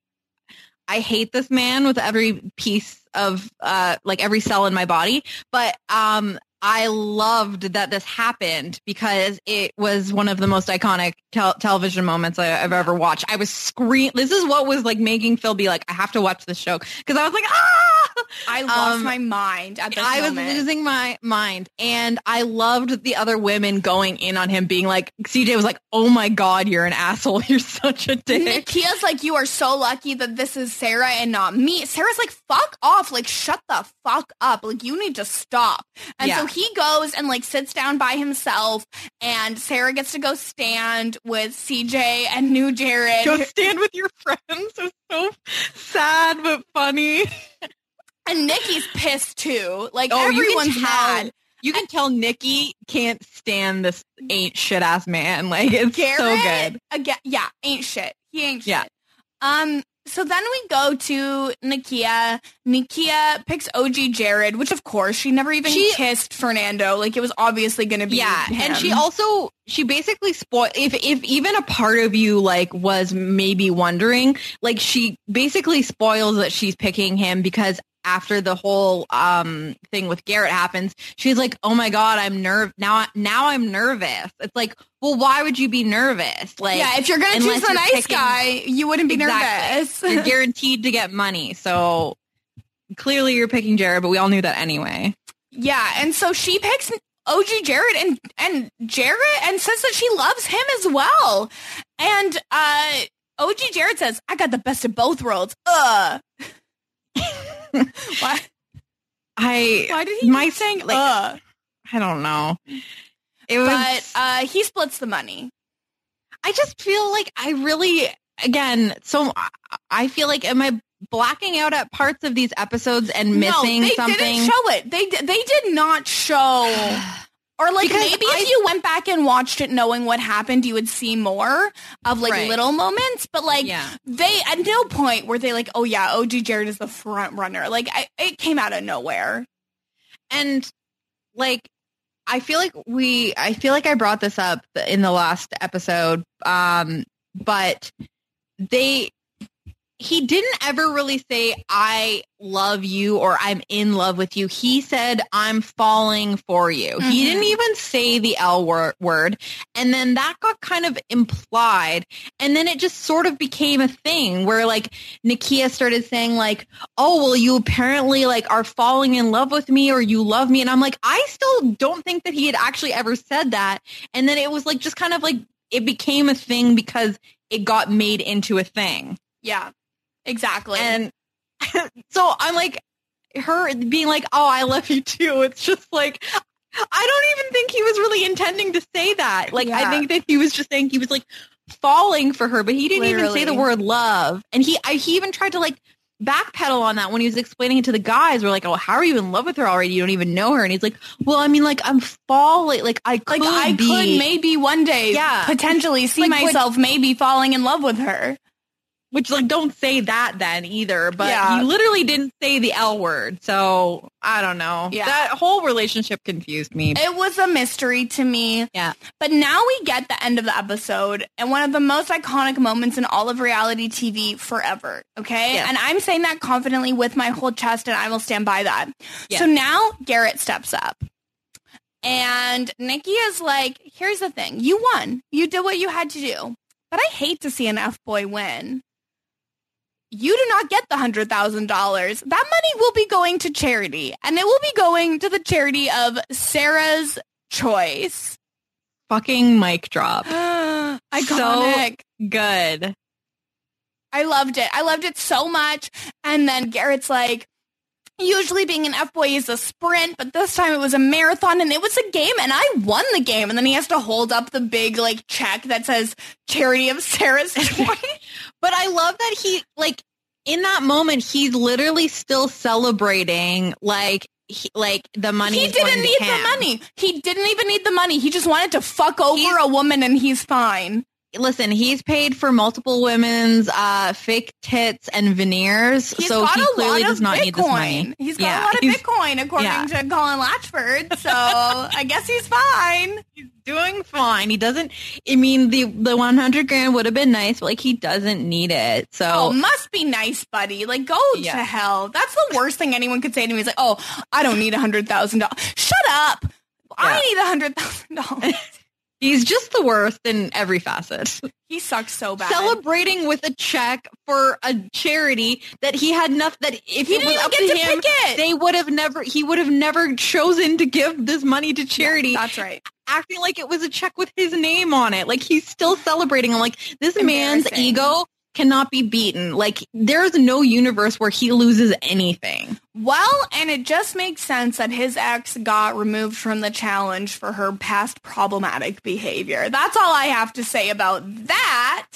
I hate this man with every piece of uh like every cell in my body, but um I loved that this happened because it was one of the most iconic tel- television moments I, have ever watched. I was scream. This is what was like making Phil be like, I have to watch this show because I was like, ah! I lost Um, my mind at this I was losing my mind, and I loved the other women going in on him, being like, CJ was like, "Oh my god, you're an asshole. You're such a dick." Nikia's like, you are so lucky that this is Sarah and not me. Sarah's like, fuck off. Like, shut the fuck up. Like, you need to stop. And Yeah. so he goes and like sits down by himself and Sarah gets to go stand with CJ and new Jared. Go stand with your friends. It was so sad but funny. And Nikki's pissed too. Like, Oh, you everyone's tell- mad. You can tell Nikki can't stand this ain't shit ass man. Like it's so good. Again, yeah, ain't shit. He ain't Yeah. shit. Um, so then we go to Nikia. Nikia picks OG Jared, which of course she never even She- kissed Fernando. Like it was obviously going to be Yeah, him. and she also she basically spoiled. If if even a part of you like was maybe wondering, like she basically spoils that she's picking him because after the whole um thing with Garrett happens, she's like, "Oh my god, I'm nerve now. Now I'm nervous." It's like, well, why would you be nervous? Like, yeah, if you're going to choose the nice picking- guy, you wouldn't be Exactly. nervous. you're guaranteed to get money. So clearly, you're picking Jared, but we all knew that anyway. yeah, and so she picks OG Jared and and Jared and says that she loves him as well. And uh OG Jared says, "I got the best of both worlds." Uh. why? I Why did he my saying like, uh? I don't know. It was. But uh, he splits the money. I just feel like I really, again, so I- feel like am I blacking out at parts of these episodes and missing no, they something? didn't show it. They they did not show. Or like Because maybe I- if you went back and watched it knowing what happened, you would see more of like Right. little moments. But like Yeah. they at no point were they like, oh yeah, OG Jared is the front runner. Like I, it came out of nowhere. and like I feel like we I feel like I brought this up in the last episode um but they he didn't ever really say I love you or I'm in love with you. He said I'm falling for you. He Mhm. didn't even say the L wor- word. And then that got kind of implied and then it just sort of became a thing where like Nakia started saying like, "Oh, well you apparently like are falling in love with me or you love me." And I'm like, "I still don't think that he had actually ever said that." And then it was like just kind of like it became a thing because it got made into a thing. Yeah, exactly. And so I'm like, her being like, "Oh, I love you too." It's just like, I don't even think he was really intending to say that. Like, I think that he was just saying he was like falling for her, but he didn't even say the word love. And he, I, he even tried to like backpedal on that when he was explaining it to the guys. We're like, "Oh, how are you in love with her already? You don't even know her." And he's like, "Well, I mean, like, I'm falling. Like, I could like I be. could maybe one day Yeah. potentially see Like, myself maybe falling in love with her. Which like don't say that then either, but Yeah. he literally didn't say the L word. So I don't know. Yeah. That whole relationship confused me. It was a mystery to me. Yeah. But now we get the end of the episode and one of the most iconic moments in all of reality TV forever. Okay. Yes. And I'm saying that confidently with my whole chest and I will stand by that. Yes. So now Garrett steps up. And Nikki is like, here's the thing. You won. You did what you had to do. But I hate to see an F boy win. You do not get the $100,000. That money will be going to charity. And it will be going to the charity of Sarah's choice. Fucking mic drop. Iconic. Good. I loved it. I loved it so much. And then Garrett's like, usually being an F boy is a sprint, but this time it was a marathon and it was a game and I won the game. And then he has to hold up the big like check that says charity of Sarah's choice. But I love that he like in that moment he's literally still celebrating like he, like the money. he didn't need the money. He didn't even need the money. He just wanted to fuck over a woman and he's fine. Listen, he's paid for multiple women's uh, fake tits and veneers, He's so he clearly does not Bitcoin. need this money. He's got Yeah, a lot of Bitcoin, according yeah. to Colin Latchford. So I guess he's fine. doing fine. He doesn't. I mean, the the one hundred grand would have been nice, but like he doesn't need it. So Oh, must be nice, buddy. Like, go Yeah. to hell. That's the worst thing anyone could say to me. Is like, oh, I don't need a hundred thousand dollars. Shut up. I need a hundred thousand dollars. He's just the worst in every facet. He sucks so bad. Celebrating with a check for a charity that he had enough that if He it didn't was up get to, to him, they would have never. He would have never chosen to give this money to charity. That's right. acting like it was a check with his name on it. Like he's still celebrating. I'm like, this man's ego cannot be beaten. Like there's no universe where he loses anything. Well, and it just makes sense that his ex got removed from the challenge for her past problematic behavior. That's all I have to say about that.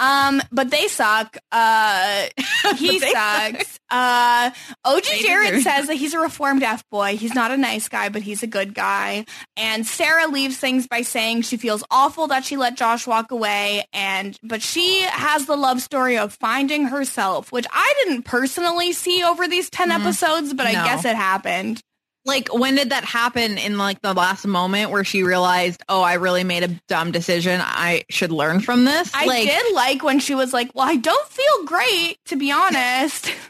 Um, but they suck. Uh, he sucks. Uh, OG They Jared deserve- says that he's a reformed F boy. He's not a nice guy, but he's a good guy. And Sarah leaves things by saying she feels awful that she let Josh walk away, and but she has the love story of finding herself, which I didn't personally see over these ten episodes, but I guess it happened. Like when did that happen in like the last moment where she realized, oh, I really made a dumb decision. I should learn from this. I like, did like when she was like, "Well, I don't feel great, to be honest."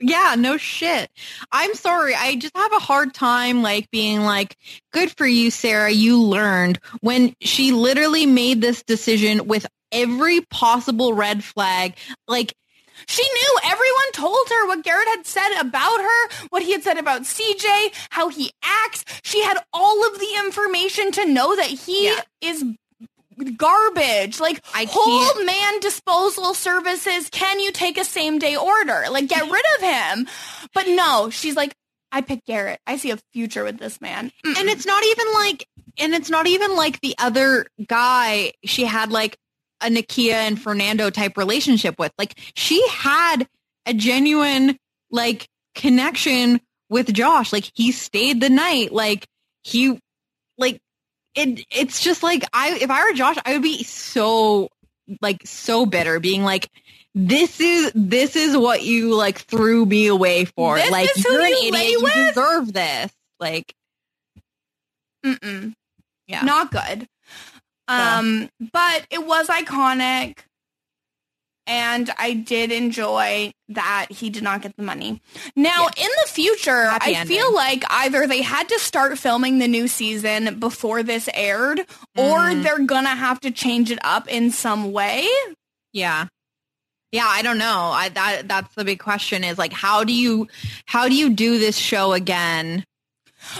Yeah, no shit. I'm sorry. I just have a hard time like being like, good for you, Sarah. You learned when she literally made this decision with every possible red flag. Like She knew everyone told her what Garrett had said about her, what he had said about CJ, how he acts. She had all of the information to know that he Yeah. is garbage. Like I whole can't- man disposal services, can you take a same day order? Like get rid of him. But no, she's like, I picked Garrett. I see a future with this man. Mm. and it's not even like and it's not even like the other guy she had like a Nakia and Fernando type relationship with. Like she had a genuine like connection with Josh. Like he stayed the night. Like he like it it's just like I if I were Josh, I would be so like so bitter being like this is this is what you like threw me away for. This like you're an you idiot. You deserve this. Like Mm-mm. yeah. Not good. Um, but it was iconic. And I did enjoy that he did not get the money. Now, in the future, Happy I ending. feel like either they had to start filming the new season before this aired, or Mm. they're gonna have to change it up in some way. Yeah. Yeah, I don't know. I that that's the big question is like how do you how do you do this show again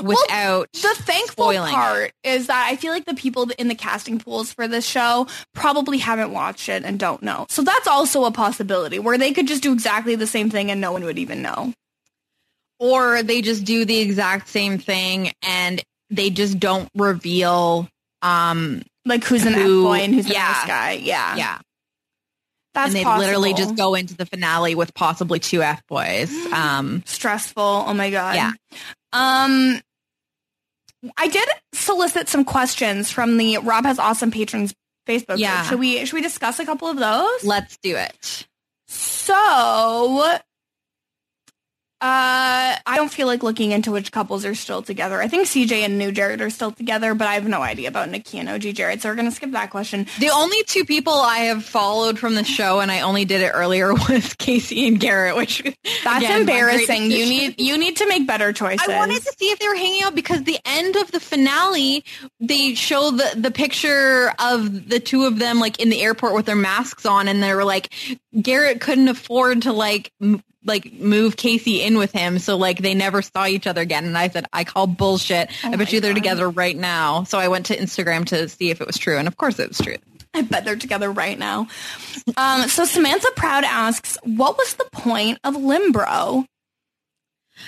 without The thankful part is that I feel like the people in the casting pools for this show probably haven't watched it and don't know. So that's also a possibility where they could just do exactly the same thing and no one would even know. or they just do the exact same thing and they just don't reveal um Like who's an Who- F boy and who's yeah. a nice guy. Yeah. yeah. That's and they possible. literally just go into the finale with possibly two F boys. Um stressful. Oh my god. Yeah. Um I did solicit some questions from the Rob has awesome patrons Facebook Yeah. group. Should we should we discuss a couple of those? let's do it. So uh I don't feel like looking into which couples are still together. I think CJ and New Jared are still together, but I have no idea about Nikki and OG Jared. So we're gonna skip that question. The only two people I have followed from the show and I only did it earlier was Casey and Garrett, which That's again, embarrassing. You need you need to make better choices. I wanted to see if they were hanging out because the end of the finale, they show the the picture of the two of them like in the airport with their masks on, and they were like, Garrett couldn't afford to like like move Casey in with him, so like they never saw each other again. And I said, I call bullshit. Oh I bet you they're God. together right now. So I went to Instagram to see if it was true, and of course it was true. I bet they're together right now. Um, so Samantha Proud asks, "What was the point of Limbro?"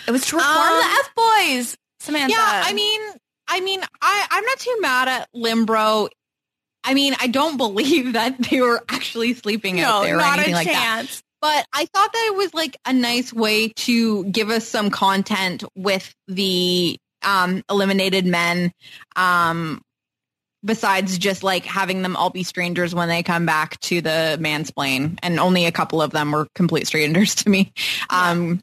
It was to reform Um, the F boys. Samantha. Yeah, I mean, I mean, I I'm not too mad at Limbro. I mean, I don't believe that they were actually sleeping out no, there or anything like that. But I thought that it was like a nice way to give us some content with the um, eliminated men. Um, besides just like having them all be strangers when they come back to the mansplain, and only a couple of them were complete strangers to me. Um,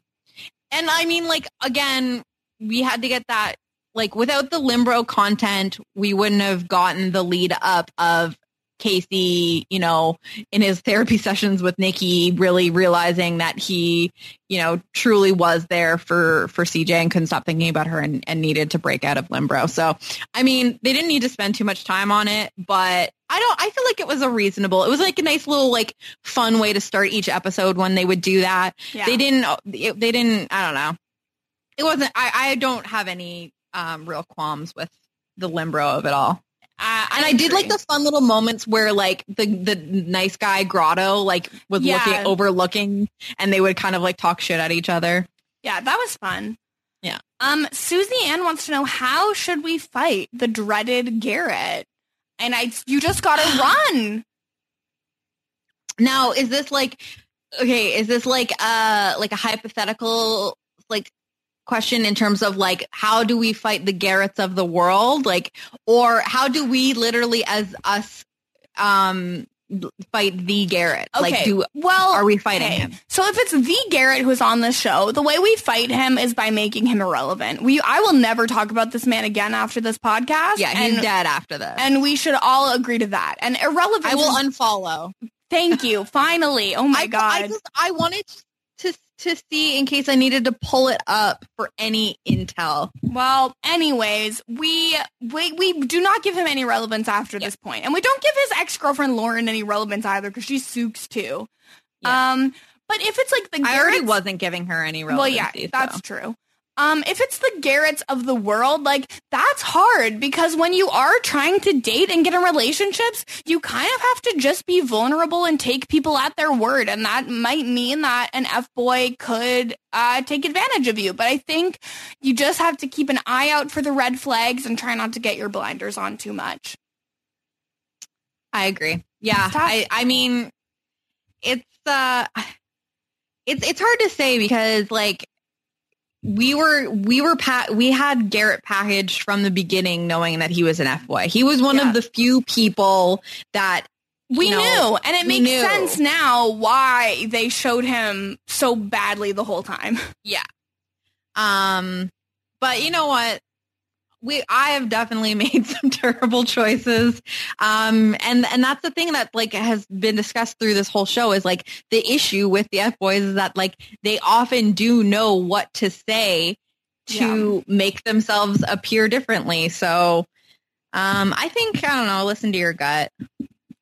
and I mean, like again, we had to get that like without the Limbro content, we wouldn't have gotten the lead up of Casey, you know, in his therapy sessions with Nikki, really realizing that he, you know, truly was there for for CJ and couldn't stop thinking about her and, and needed to break out of Limbro. So, I mean, they didn't need to spend too much time on it, but I don't. I feel like it was a reasonable. It was like a nice little like fun way to start each episode when they would do that. Yeah. They didn't. They didn't. I don't know. It wasn't. I, I don't have any um, real qualms with the Limbro of it all. Uh, and I, did like the fun little moments where like the the nice guy Grotto like was Yeah. looking overlooking and they would kind of like talk shit at each other. Yeah, that was fun. Yeah. Um, Susie Ann wants to know how should we fight the dreaded Garrett? And I, you just gotta run. Now, is this like okay, is this like uh like a hypothetical like question in terms of like how do we fight the Garretts of the world? Like or how do we literally as us um fight the Garrett? Okay. Like do well, are we fighting okay. him? So if it's the Garrett who's on the show, the way we fight him is by making him irrelevant. We, I will never talk about this man again after this podcast. Yeah, he's and, dead after this. and we should all agree to that. And irrelevant. I will unfollow. Thank you. Finally. Oh my I, god. I just I wanted to to see in case I needed to pull it up for any intel. Well, anyways, we we we do not give him any relevance after this point, and we don't give his ex girlfriend Lauren any relevance either because she sooks too. Um, but if it's like the I already wasn't giving her any relevance. well, yeah, that's true. Um, if it's the Garretts of the world, like that's hard because when you are trying to date and get in relationships, you kind of have to just be vulnerable and take people at their word, and that might mean that an f boy could uh, take advantage of you. But I think you just have to keep an eye out for the red flags and try not to get your blinders on too much. I agree. Yeah, I I mean, it's uh, it's it's hard to say because like we were we were pa- we had Garrett packaged from the beginning, knowing that he was an f boy. He was one of the few people that We know, knew, and it makes knew. sense now why they showed him so badly the whole time. Yeah. Um, but you know what? We I have definitely made some terrible choices. Um, and and that's the thing that like has been discussed through this whole show is like the issue with the F boys is that like they often do know what to say to make themselves appear differently. So, um, I think I don't know. Listen to your gut.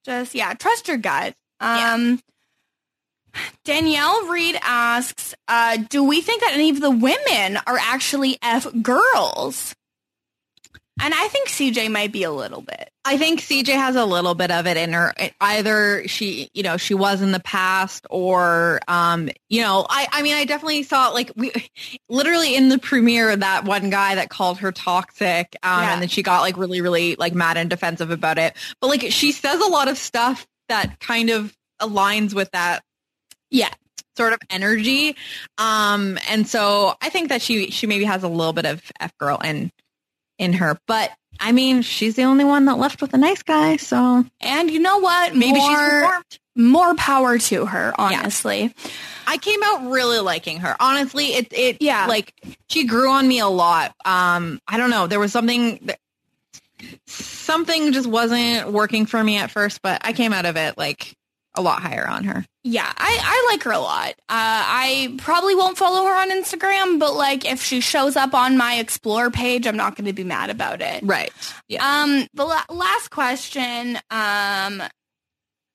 Just yeah, trust your gut. Um Danielle Reed asks, uh, do we think that any of the women are actually F girls? And I think CJ might be a little bit. I think CJ has a little bit of it in her. Either she, you know, she was in the past, or, um, you know, I, I mean, I definitely saw like we, literally in the premiere, that one guy that called her toxic, um, Yeah. and then she got like really, really like mad and defensive about it. But like she says a lot of stuff that kind of aligns with that, yeah, sort of energy. Um, and so I think that she she maybe has a little bit of f girl in in her, but. I mean, she's the only one that left with a nice guy, so And you know what? maybe she's more, reformed. more power to her, honestly. I came out really liking her. Honestly, it it Yeah. like she grew on me a lot. Um, I don't know. There was something that, something just wasn't working for me at first, but I came out of it like a lot higher on her. Yeah, I, I like her a lot. Uh, I probably won't follow her on Instagram, but like if she shows up on my explore page, I'm not going to be mad about it. Right. Yeah. Um, the la- last question, um,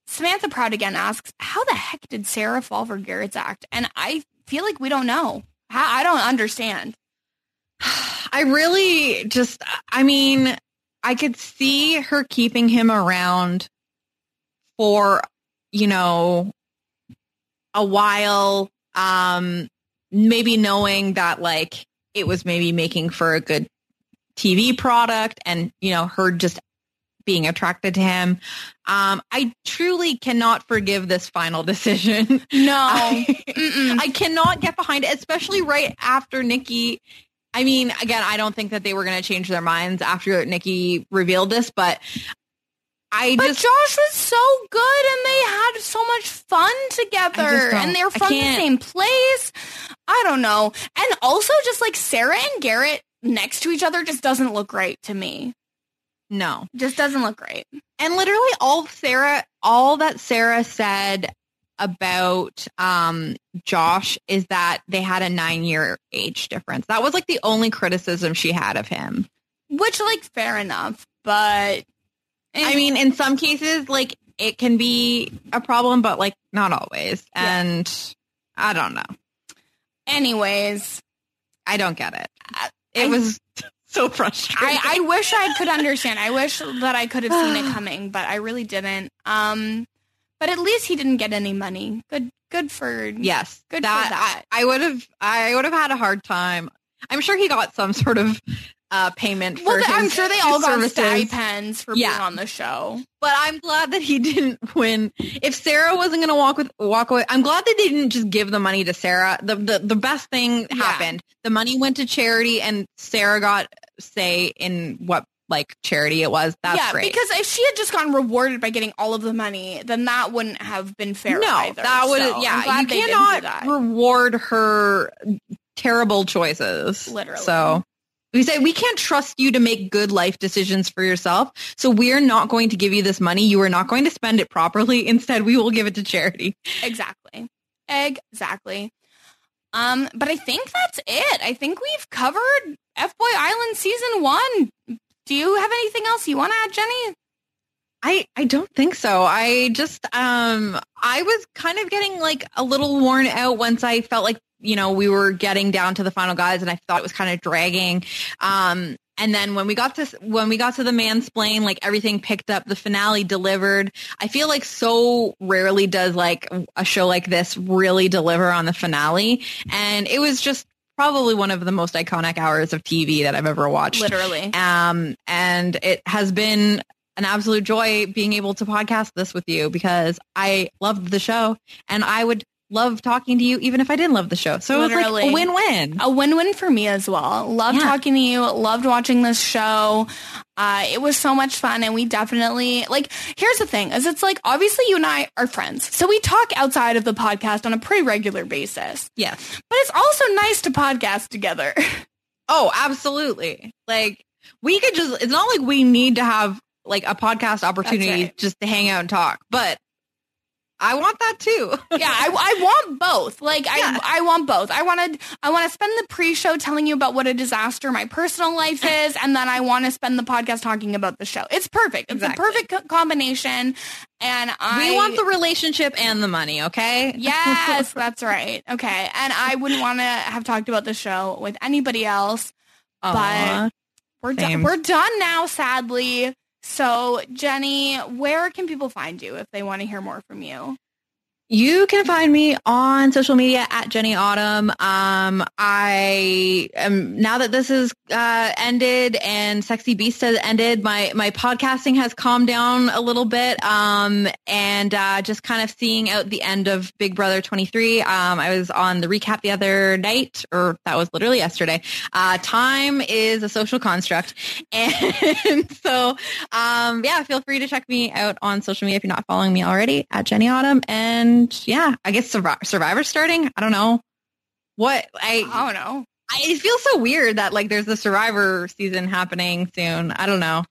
Samantha Proud again asks, how the heck did Sarah fall for Garrett's act? And I feel like we don't know. I don't understand. I really just, I mean, I could see her keeping him around for, you know, a while, um, maybe knowing that like it was maybe making for a good TV product and, you know, her just being attracted to him. Um, I truly cannot forgive this final decision. No. I, I cannot get behind it, especially right after Nikki. I mean, again, I don't think that they were going to change their minds after Nikki revealed this, but I But just Josh was so good and they had so much fun together and they're from the same place. I don't know. And also just like Sarah and Garrett next to each other just doesn't look right to me. No. Just doesn't look right. And literally all Sarah, all that Sarah said about um, Josh is that they had a nine year age difference. That was like the only criticism she had of him. Which, like, fair enough. But I mean, in some cases, like it can be a problem, but like not always. And I don't know. anyways, I don't get it. it It was so frustrating. I, I wish I could understand. I wish that I could have seen it coming, but I really didn't. Um, but at least he didn't get any money. Good, good for yes, good that, for that. I would have. I would have had a hard time. I'm sure he got some sort of uh, payment. Well, for I'm sure they his all got services. stipends for being on the show. But I'm glad that he didn't win. If Sarah wasn't going to walk with walk away, I'm glad that they didn't just give the money to Sarah. The the, the best thing happened. The money went to charity, and Sarah got say in what like charity it was. That's yeah, great. because if she had just gotten rewarded by getting all of the money, then that wouldn't have been fair. no, either. that would So yeah. You they didn't do cannot reward her terrible choices. Literally. So. We say we can't trust you to make good life decisions for yourself. So we're not going to give you this money. You are not going to spend it properly. Instead, we will give it to charity. Exactly. Exactly. Um, but I think that's it. I think we've covered F Boy Island season one. Do you have anything else you want to add, Jenny? I I don't think so. I just um I was kind of getting like a little worn out once I felt like you know we were getting down to the final guys and I thought it was kind of dragging. Um and then when we got to when we got to the mansplain, like everything picked up. The finale delivered. I feel like so rarely does like a show like this really deliver on the finale, and it was just probably one of the most iconic hours of TV that I've ever watched. Literally. Um, and it has been an absolute joy being able to podcast this with you because I loved the show and I would love talking to you even if I didn't love the show. So it was like a win-win. A win-win for me as well. Loved Yeah. talking to you. Loved watching this show. Uh, it was so much fun, and we definitely like. Here's the thing: is it's like obviously you and I are friends, so we talk outside of the podcast on a pretty regular basis. Yeah. But it's also nice to podcast together. Oh, absolutely. Like we could just it's not like we need to have like a podcast opportunity right. just to hang out and talk, but I want that too. yeah, I, I want both. Like I, I want both. I want to, I want to spend the pre-show telling you about what a disaster my personal life is, and then I want to spend the podcast talking about the show. It's perfect. It's Exactly. a perfect co- combination. And I we want the relationship and the money, okay? Yes, that's right. Okay, and I wouldn't want to have talked about the show with anybody else, Aw, but we're done. We're done now, sadly. So, Jenny, where can people find you if they want to hear more from you? You can find me on social media at Jenny Autumn. Um, I am now that this is uh, ended and Sexy Beast has ended. My my podcasting has calmed down a little bit. Um, and uh, just kind of seeing out the end of Big Brother 23. Um, I was on the recap the other night, or that was literally yesterday. Uh, time is a social construct, and so um, yeah, feel free to check me out on social media if you're not following me already at Jenny Autumn. And yeah, I guess Survivor, Survivor starting. I don't know what I. I don't know. I, it feels so weird that like there's the Survivor season happening soon. I don't know.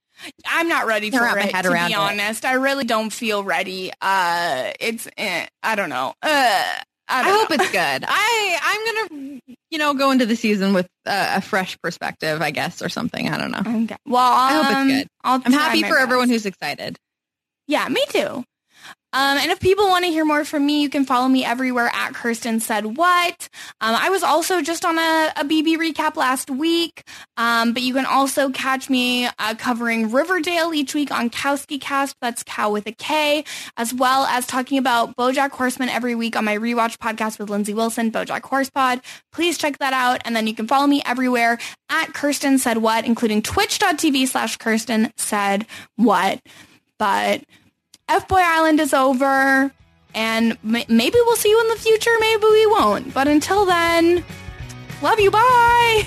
I'm not ready for it. to be it. honest, I really don't feel ready. Uh, it's eh, I don't know. Uh, I, I, don't hope know. it's good. I I'm gonna you know go into the season with uh, a fresh perspective, I guess, or something. I don't know. Okay. Well, I hope um, it's good. I'll I'm happy for best. everyone who's excited. Yeah, me too. Um, and if people want to hear more from me, you can follow me everywhere at Kirsten Said What. Um, I was also just on a, a BB recap last week, um, but you can also catch me uh, covering Riverdale each week on Kowski Cast. That's Cow with a K, as well as talking about BoJack Horseman every week on my rewatch podcast with Lindsay Wilson, BoJack Horsepod. Please check that out, and then you can follow me everywhere at Kirsten Said What, including Twitch.tv slash Kirsten Said What. But F Boy Island is over, and maybe we'll see you in the future, maybe we won't. But until then, love you, bye!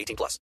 18 plus.